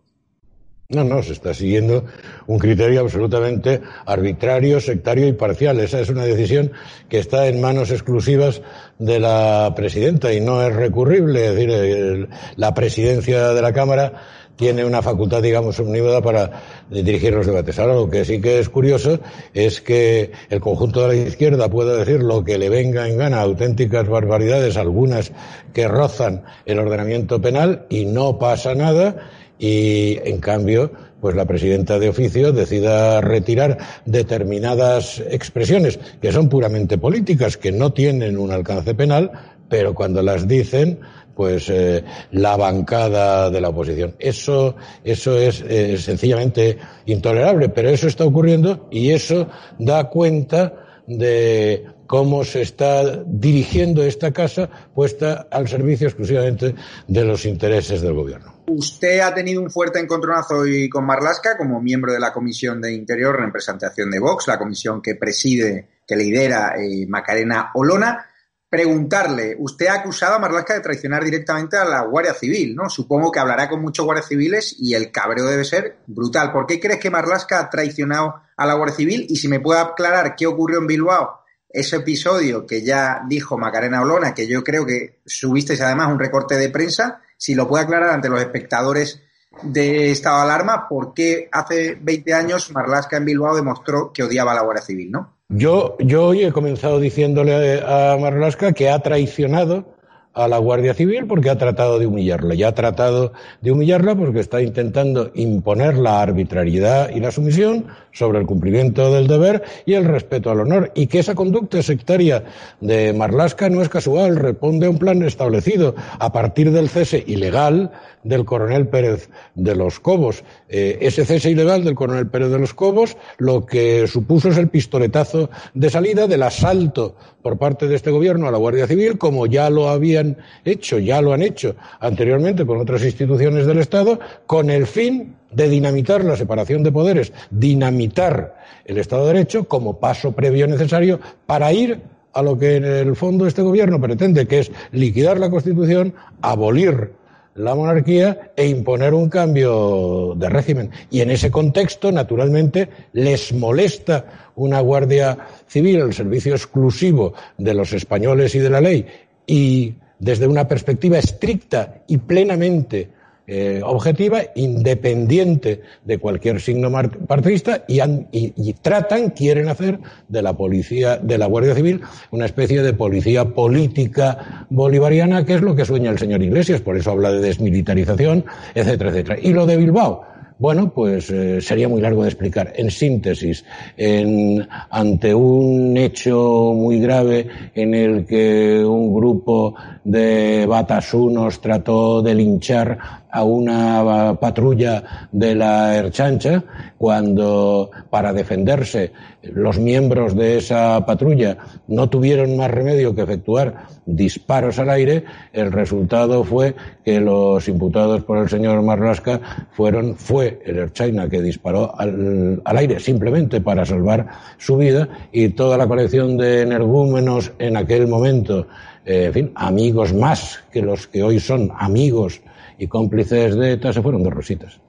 No, no, se está siguiendo un criterio absolutamente arbitrario, sectario y parcial. Esa es una decisión que está en manos exclusivas de la presidenta y no es recurrible. Es decir, la presidencia de la Cámara tiene una facultad, digamos, omnívoda para dirigir los debates. Ahora, lo que sí que es curioso es que el conjunto de la izquierda pueda decir lo que le venga en gana, auténticas barbaridades, algunas que rozan el ordenamiento penal y no pasa nada, y en cambio, pues la presidenta de oficio decida retirar determinadas expresiones que son puramente políticas, que no tienen un alcance penal, pero cuando las dicen, pues eh, la bancada de la oposición. Eso, eso es eh, sencillamente intolerable, pero eso está ocurriendo y eso da cuenta de cómo se está dirigiendo esta casa puesta al servicio exclusivamente de los intereses del gobierno. Usted ha tenido un fuerte encontronazo hoy con Marlasca como miembro de la Comisión de Interior, representación de Vox, la comisión que preside, que lidera eh, Macarena Olona preguntarle, usted ha acusado a Marlaska de traicionar directamente a la Guardia Civil, ¿no? Supongo que hablará con muchos guardias civiles y el cabreo debe ser brutal. ¿Por qué crees que Marlaska ha traicionado a la Guardia Civil? Y si me puede aclarar qué ocurrió en Bilbao, ese episodio que ya dijo Macarena Olona, que yo creo que subisteis además un recorte de prensa, si lo puede aclarar ante los espectadores de estado de alarma, ¿por qué hace 20 años Marlaska en Bilbao demostró que odiaba a la Guardia Civil, ¿no? Yo, yo hoy he comenzado diciéndole a Marlaska que ha traicionado a la Guardia Civil porque ha tratado de humillarla. Ya ha tratado de humillarla porque está intentando imponer la arbitrariedad y la sumisión sobre el cumplimiento del deber y el respeto al honor. Y que esa conducta sectaria de Marlaska no es casual, responde a un plan establecido a partir del cese ilegal del coronel Pérez de los Cobos. Eh, ese cese ilegal del coronel Pérez de los Cobos lo que supuso es el pistoletazo de salida del asalto por parte de este gobierno a la Guardia Civil, como ya lo habían hecho, ya lo han hecho anteriormente con otras instituciones del Estado, con el fin de dinamitar la separación de poderes, dinamitar el Estado de Derecho como paso previo necesario para ir a lo que en el fondo este gobierno pretende, que es liquidar la Constitución, abolir la monarquía e imponer un cambio de régimen. Y en ese contexto, naturalmente, les molesta una Guardia Civil al servicio exclusivo de los españoles y de la ley y desde una perspectiva estricta y plenamente eh, objetiva, independiente de cualquier signo partidista y, y, tratan, quieren hacer de la policía, de la Guardia Civil, una especie de policía política bolivariana, que es lo que sueña el señor Iglesias, por eso habla de desmilitarización, etcétera, etcétera. Y lo de Bilbao, bueno, pues eh, sería muy largo de explicar. En síntesis, en, ante un hecho muy grave en el que un grupo de batasunos trató de linchar a una patrulla de la Erchancha, cuando para defenderse los miembros de esa patrulla no tuvieron más remedio que efectuar disparos al aire, el resultado fue que los imputados por el señor Marlasca fueron, fue el Erchaina que disparó al, al aire simplemente para salvar su vida y toda la colección de energúmenos en aquel momento, eh, en fin, amigos más que los que hoy son amigos y cómplices de ETA se fueron de rositas.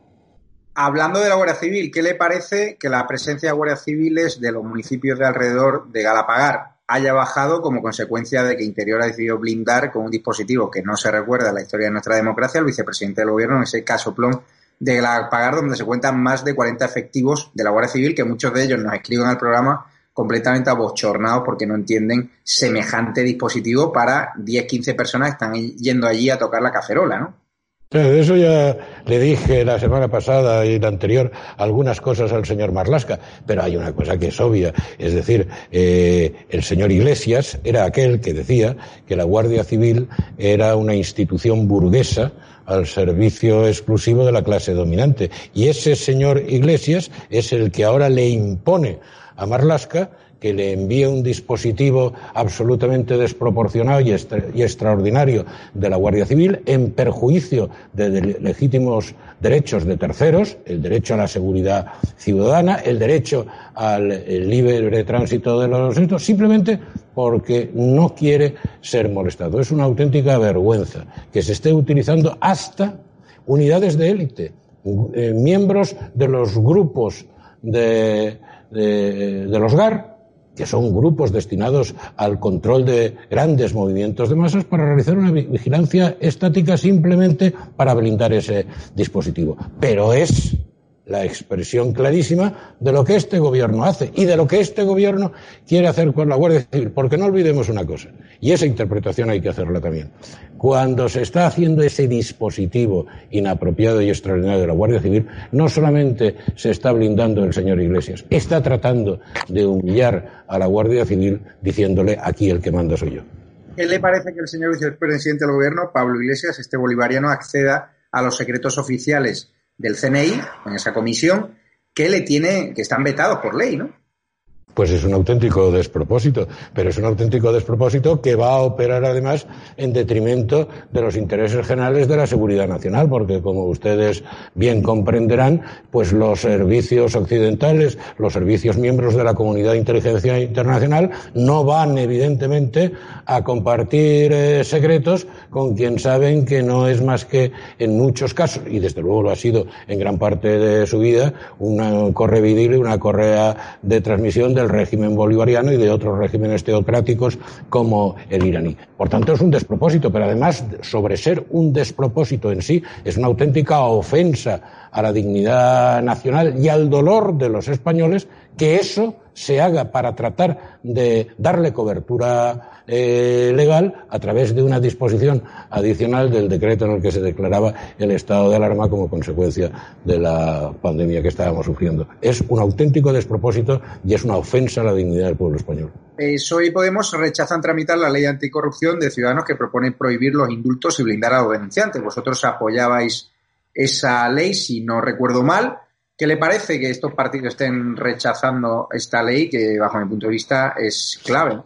Hablando de la Guardia Civil, ¿qué le parece que la presencia de guardias civiles de los municipios de alrededor de Galapagar haya bajado como consecuencia de que Interior ha decidido blindar con un dispositivo que no se recuerda en la historia de nuestra democracia al vicepresidente del gobierno en ese caso plom de Galapagar, donde se cuentan más de 40 efectivos de la Guardia Civil, que muchos de ellos nos escriben al programa completamente abochornados porque no entienden semejante dispositivo para 10-15 personas que están yendo allí a tocar la cacerola, ¿no? De eso ya le dije la semana pasada y la anterior algunas cosas al señor Marlasca, pero hay una cosa que es obvia, es decir, eh, el señor Iglesias era aquel que decía que la Guardia Civil era una institución burguesa al servicio exclusivo de la clase dominante. Y ese señor Iglesias es el que ahora le impone a Marlasca que le envíe un dispositivo absolutamente desproporcionado y, extraordinario de la Guardia Civil en perjuicio de, legítimos derechos de terceros, el derecho a la seguridad ciudadana, el derecho al libre tránsito de los delitos, simplemente porque no quiere ser molestado. Es una auténtica vergüenza que se esté utilizando hasta unidades de élite, eh, miembros de los grupos de, de, de los GAR, que son grupos destinados al control de grandes movimientos de masas, para realizar una vigilancia estática simplemente para blindar ese dispositivo. Pero es la expresión clarísima de lo que este gobierno hace y de lo que este gobierno quiere hacer con la Guardia Civil. Porque no olvidemos una cosa, y esa interpretación hay que hacerla también. Cuando se está haciendo ese dispositivo inapropiado y extraordinario de la Guardia Civil, no solamente se está blindando el señor Iglesias, está tratando de humillar a la Guardia Civil diciéndole aquí el que manda soy yo. ¿Qué le parece que el señor vicepresidente del gobierno, Pablo Iglesias, este bolivariano, acceda a los secretos oficiales del CNI, en esa comisión, que le tiene, que están vetados por ley, ¿no? Pues es un auténtico despropósito, pero es un auténtico despropósito que va a operar además en detrimento de los intereses generales de la seguridad nacional, porque como ustedes bien comprenderán, pues los servicios occidentales, los servicios miembros de la comunidad de inteligencia internacional no van evidentemente a compartir eh, secretos con quien saben que no es más que en muchos casos, y desde luego lo ha sido en gran parte de su vida, una correvidil, una correa de transmisión del régimen bolivariano y de otros regímenes teocráticos como el iraní. Por tanto, es un despropósito, pero además, sobre ser un despropósito en sí, es una auténtica ofensa a la dignidad nacional y al dolor de los españoles que eso se haga para tratar de darle cobertura eh, legal a través de una disposición adicional del decreto en el que se declaraba el estado de alarma como consecuencia de la pandemia que estábamos sufriendo. Es un auténtico despropósito y es una ofensa a la dignidad del pueblo español. PSOE y Podemos rechazan tramitar la ley anticorrupción de ciudadanos que proponen prohibir los indultos y blindar a los denunciantes. Vosotros apoyabais esa ley, si no recuerdo mal. ¿Qué le parece que estos partidos estén rechazando esta ley que, bajo mi punto de vista, es clave?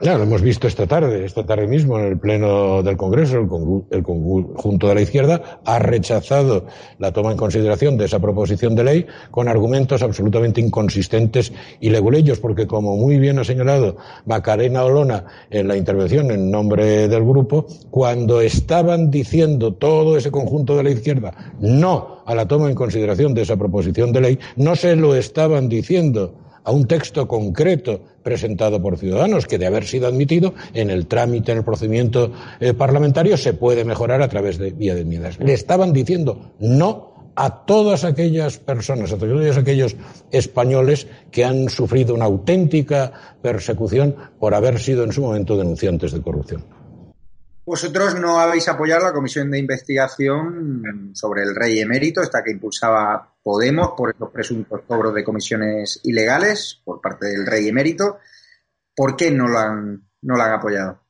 Ya, lo hemos visto esta tarde, esta tarde mismo en el Pleno del Congreso, el, conjunto de la izquierda ha rechazado la toma en consideración de esa proposición de ley con argumentos absolutamente inconsistentes y leguleyos, porque como muy bien ha señalado Macarena Olona en la intervención en nombre del grupo, cuando estaban diciendo todo ese conjunto de la izquierda no a la toma en consideración de esa proposición de ley, no se lo estaban diciendo a un texto concreto presentado por Ciudadanos, que de haber sido admitido en el trámite, en el procedimiento eh, parlamentario, se puede mejorar a través de vía de enmiendas. Le estaban diciendo no a todas aquellas personas, a todos aquellos españoles que han sufrido una auténtica persecución por haber sido en su momento denunciantes de corrupción. Vosotros no habéis apoyado la comisión de investigación sobre el rey emérito, esta que impulsaba Podemos por estos presuntos cobros de comisiones ilegales por parte del rey emérito. ¿Por qué no lo han, no la han apoyado?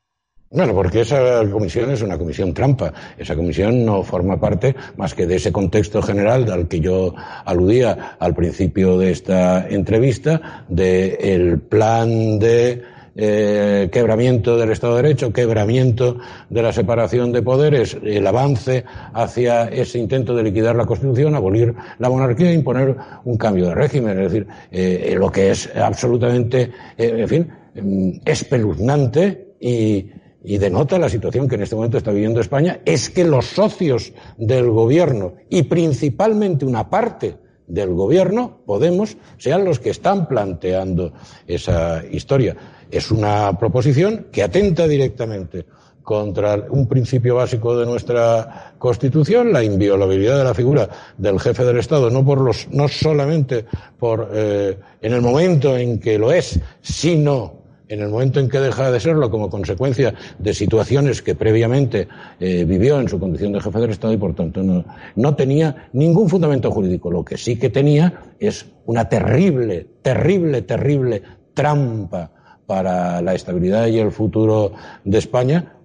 Bueno, porque esa comisión es una comisión trampa. Esa comisión no forma parte más que de ese contexto general al que yo aludía al principio de esta entrevista, del plan de eh, quebramiento del Estado de Derecho, quebramiento de la separación de poderes, el avance hacia ese intento de liquidar la Constitución, abolir la monarquía e imponer un cambio de régimen. Es decir, eh, lo que es absolutamente, eh, en fin, mm, espeluznante y denota la situación que en este momento está viviendo España, es que los socios del gobierno y principalmente una parte del gobierno, Podemos, sean los que están planteando esa historia. Es una proposición que atenta directamente contra un principio básico de nuestra Constitución, la inviolabilidad de la figura del jefe del Estado, no por los, no solamente por eh, en el momento en que lo es, sino en el momento en que deja de serlo como consecuencia de situaciones que previamente eh, vivió en su condición de jefe del Estado y por tanto no, no tenía ningún fundamento jurídico. Lo que sí que tenía es una terrible, terrible, terrible trampa para la estabilidad y el futuro de España,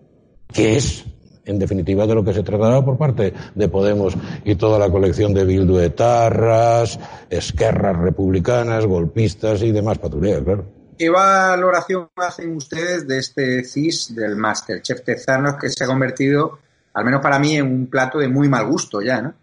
que es en definitiva de lo que se trataba por parte de Podemos y toda la colección de bilduetarras, esquerras republicanas, golpistas y demás patrulleras, claro. ¿Qué valoración hacen ustedes de este CIS del Masterchef Tezanos que se ha convertido, al menos para mí, en un plato de muy mal gusto ya, ¿no?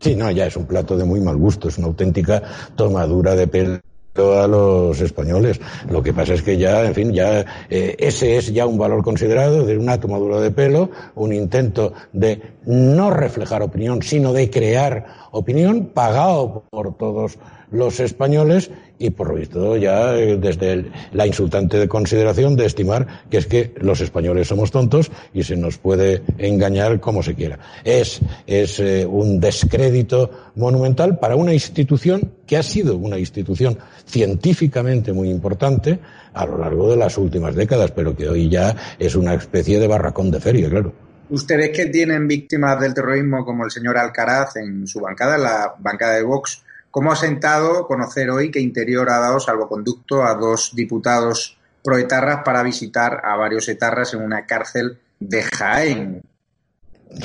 Sí, no, ya es un plato de muy mal gusto, es una auténtica tomadura de pelo a los españoles. Lo que pasa es que ya, en fin, ya eh, ese es ya un valor considerado de una tomadura de pelo, un intento de no reflejar opinión, sino de crear opinión, pagado por todos los españoles y por lo visto ya eh, desde la insultante de consideración de estimar que es que los españoles somos tontos y se nos puede engañar como se quiera. Es, es eh, un descrédito monumental para una institución que ha sido una institución científicamente muy importante a lo largo de las últimas décadas, pero que hoy ya es una especie de barracón de feria, claro. Ustedes que tienen víctimas del terrorismo como el señor Alcaraz en su bancada, la bancada de Vox, ¿Cómo ha sentado conocer hoy que Interior ha dado salvoconducto a dos diputados proetarras para visitar a varios etarras en una cárcel de Jaén?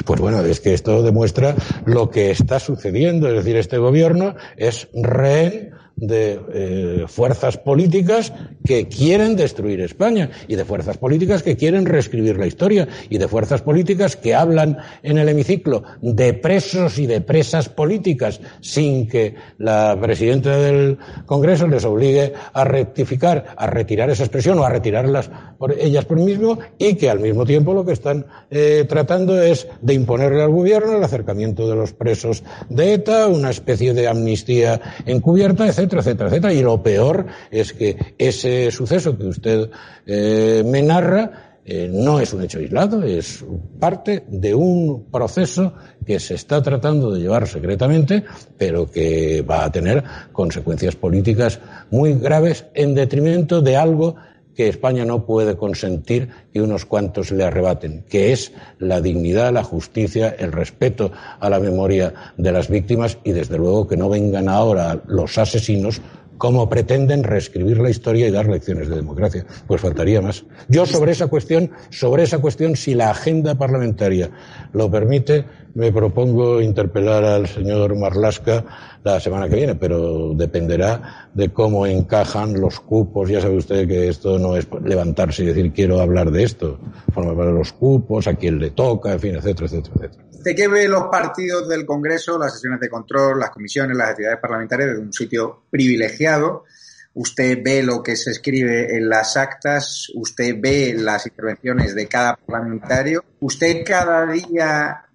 Pues bueno, es que esto demuestra lo que está sucediendo. Es decir, este gobierno es rehén de eh, fuerzas políticas que quieren destruir España y de fuerzas políticas que quieren reescribir la historia y de fuerzas políticas que hablan en el hemiciclo de presos y de presas políticas sin que la presidenta del Congreso les obligue a rectificar, a retirar esa expresión o a retirarlas por ellas por mismo y que al mismo tiempo lo que están eh, tratando es de imponerle al gobierno el acercamiento de los presos de ETA, una especie de amnistía encubierta, etc etcétera, etcétera, etcétera. Y lo peor es que ese suceso que usted eh, me narra eh, no es un hecho aislado, es parte de un proceso que se está tratando de llevar secretamente, pero que va a tener consecuencias políticas muy graves en detrimento de algo que España no puede consentir que unos cuantos le arrebaten, que es la dignidad, la justicia, el respeto a la memoria de las víctimas y desde luego que no vengan ahora los asesinos como pretenden reescribir la historia y dar lecciones de democracia. Pues faltaría más. Yo sobre esa cuestión, sobre esa cuestión, si la agenda parlamentaria lo permite, me propongo interpelar al señor Marlasca la semana que viene, pero dependerá de cómo encajan los cupos. Ya sabe usted que esto no es levantarse y decir quiero hablar de esto. Forma para los cupos, a quién le toca, en fin, etcétera, etcétera, etcétera. ¿De qué ve los partidos del Congreso, las sesiones de control, las comisiones, las actividades parlamentarias desde un sitio privilegiado? Usted ve lo que se escribe en las actas, usted ve las intervenciones de cada parlamentario, usted cada día,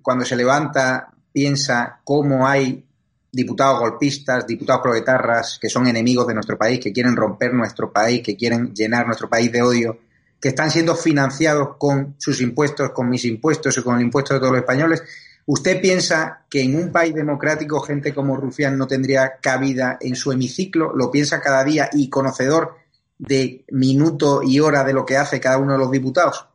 cuando se levanta, piensa cómo hay diputados golpistas, diputados proletarras que son enemigos de nuestro país, que quieren romper nuestro país, que quieren llenar nuestro país de odio, que están siendo financiados con sus impuestos, con mis impuestos y con el impuesto de todos los españoles. ¿Usted piensa que en un país democrático gente como Rufián no tendría cabida en su hemiciclo? ¿Lo piensa cada día y conocedor de minuto y hora de lo que hace cada uno de los diputados?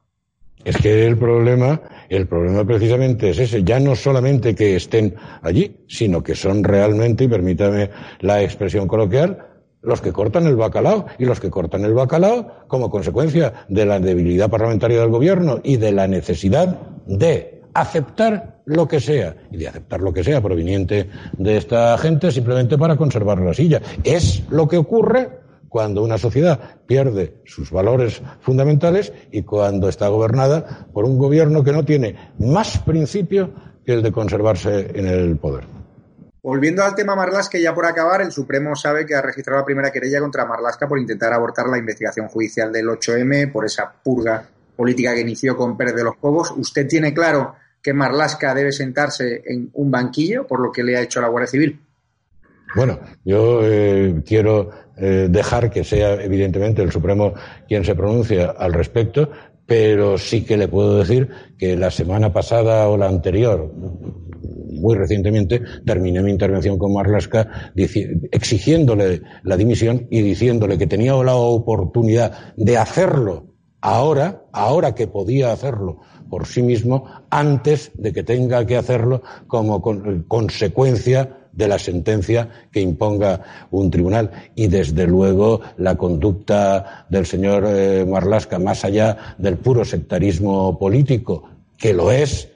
Es que el problema, el problema precisamente es ese, ya no solamente que estén allí, sino que son realmente, y permítame la expresión coloquial, los que cortan el bacalao y los que cortan el bacalao como consecuencia de la debilidad parlamentaria del gobierno y de la necesidad de aceptar lo que sea y de aceptar lo que sea proveniente de esta gente simplemente para conservar la silla. Es lo que ocurre cuando una sociedad pierde sus valores fundamentales y cuando está gobernada por un gobierno que no tiene más principio que el de conservarse en el poder. Volviendo al tema Marlasca, ya por acabar, el Supremo sabe que ha registrado la primera querella contra Marlasca por intentar abortar la investigación judicial del 8M, por esa purga política que inició con Pérez de los Cobos. ¿Usted tiene claro que Marlasca debe sentarse en un banquillo por lo que le ha hecho la Guardia Civil? Bueno, yo eh, quiero eh, dejar que sea evidentemente el Supremo quien se pronuncie al respecto, pero sí que le puedo decir que la semana pasada o la anterior, muy recientemente, terminé mi intervención con Marlaska exigiéndole la dimisión y diciéndole que tenía la oportunidad de hacerlo ahora, ahora que podía hacerlo por sí mismo, antes de que tenga que hacerlo como consecuencia de la sentencia que imponga un tribunal. Y desde luego la conducta del señor eh, Marlasca, más allá del puro sectarismo político, que lo es,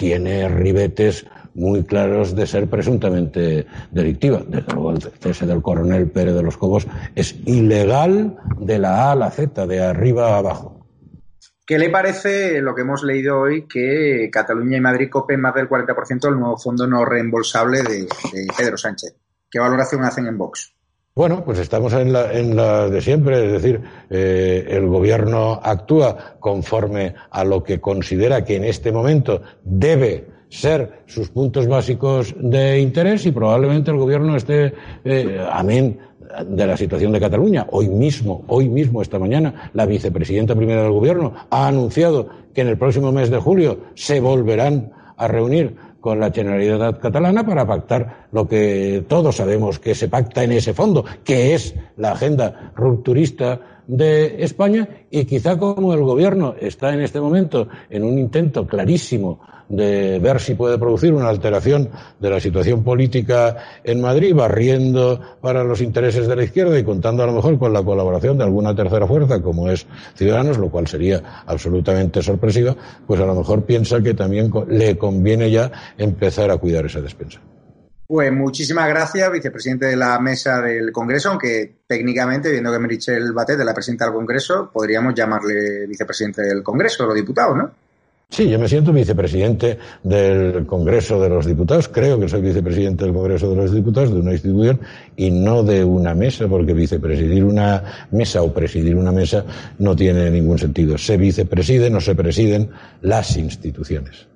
tiene ribetes muy claros de ser presuntamente delictiva. Desde luego el cese del coronel Pérez de los Cobos es ilegal de la A a la Z, de arriba a abajo. ¿Qué le parece lo que hemos leído hoy que Cataluña y Madrid copen más del 40% del nuevo fondo no reembolsable de, Pedro Sánchez? ¿Qué valoración hacen en Vox? Bueno, pues estamos en la, en la de siempre, es decir, eh, el gobierno actúa conforme a lo que considera que en este momento debe ser sus puntos básicos de interés y probablemente el gobierno esté, eh, amén de la situación de Cataluña. Hoy mismo, hoy mismo, esta mañana, la vicepresidenta primera del Gobierno ha anunciado que en el próximo mes de julio se volverán a reunir con la Generalitat catalana para pactar lo que todos sabemos que se pacta en ese fondo, que es la agenda rupturista de España y quizá como el gobierno está en este momento en un intento clarísimo de ver si puede producir una alteración de la situación política en Madrid, barriendo para los intereses de la izquierda y contando a lo mejor con la colaboración de alguna tercera fuerza como es Ciudadanos, lo cual sería absolutamente sorpresiva, pues a lo mejor piensa que también le conviene ya empezar a cuidar esa despensa. Pues muchísimas gracias, vicepresidente de la mesa del Congreso, aunque técnicamente, viendo que Merichel Batet es la presidenta del Congreso, podríamos llamarle vicepresidente del Congreso, los diputados, ¿no? Sí, yo me siento vicepresidente del Congreso de los Diputados. Creo que soy vicepresidente del Congreso de los Diputados de una institución y no de una mesa, porque vicepresidir una mesa o presidir una mesa no tiene ningún sentido. Se vicepresiden o se presiden las instituciones.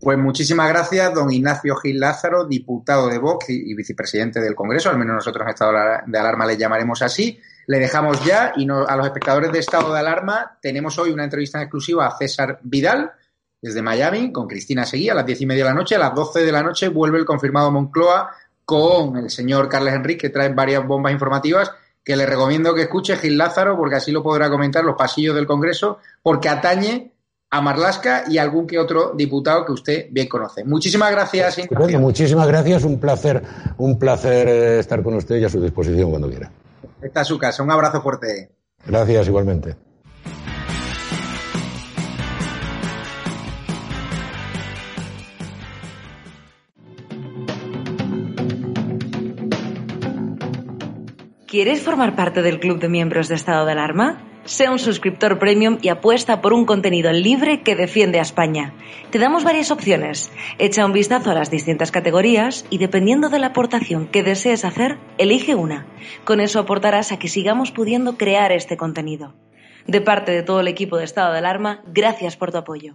Pues muchísimas gracias, don Ignacio Gil Lázaro, diputado de Vox y vicepresidente del Congreso. Al menos nosotros en estado de alarma le llamaremos así. Le dejamos ya y a los espectadores de estado de alarma tenemos hoy una entrevista exclusiva a César Vidal desde Miami con Cristina Seguí a las diez y media de la noche. A las doce de la noche vuelve el confirmado Moncloa con el señor Carles Enrique, que trae varias bombas informativas que le recomiendo que escuche Gil Lázaro, porque así lo podrá comentar los pasillos del Congreso, porque atañe a Marlasca y a algún que otro diputado que usted bien conoce. Muchísimas gracias. Bueno, muchísimas gracias, un placer, un placer eh, estar con usted y a su disposición cuando quiera. Está a su casa, un abrazo fuerte. Gracias, igualmente. ¿Quieres formar parte del club de miembros de estado de alarma? Sea un suscriptor premium y apuesta por un contenido libre que defiende a España. Te damos varias opciones. Echa un vistazo a las distintas categorías y dependiendo de la aportación que desees hacer, elige una. Con eso aportarás a que sigamos pudiendo crear este contenido. De parte de todo el equipo de estado de alarma, gracias por tu apoyo.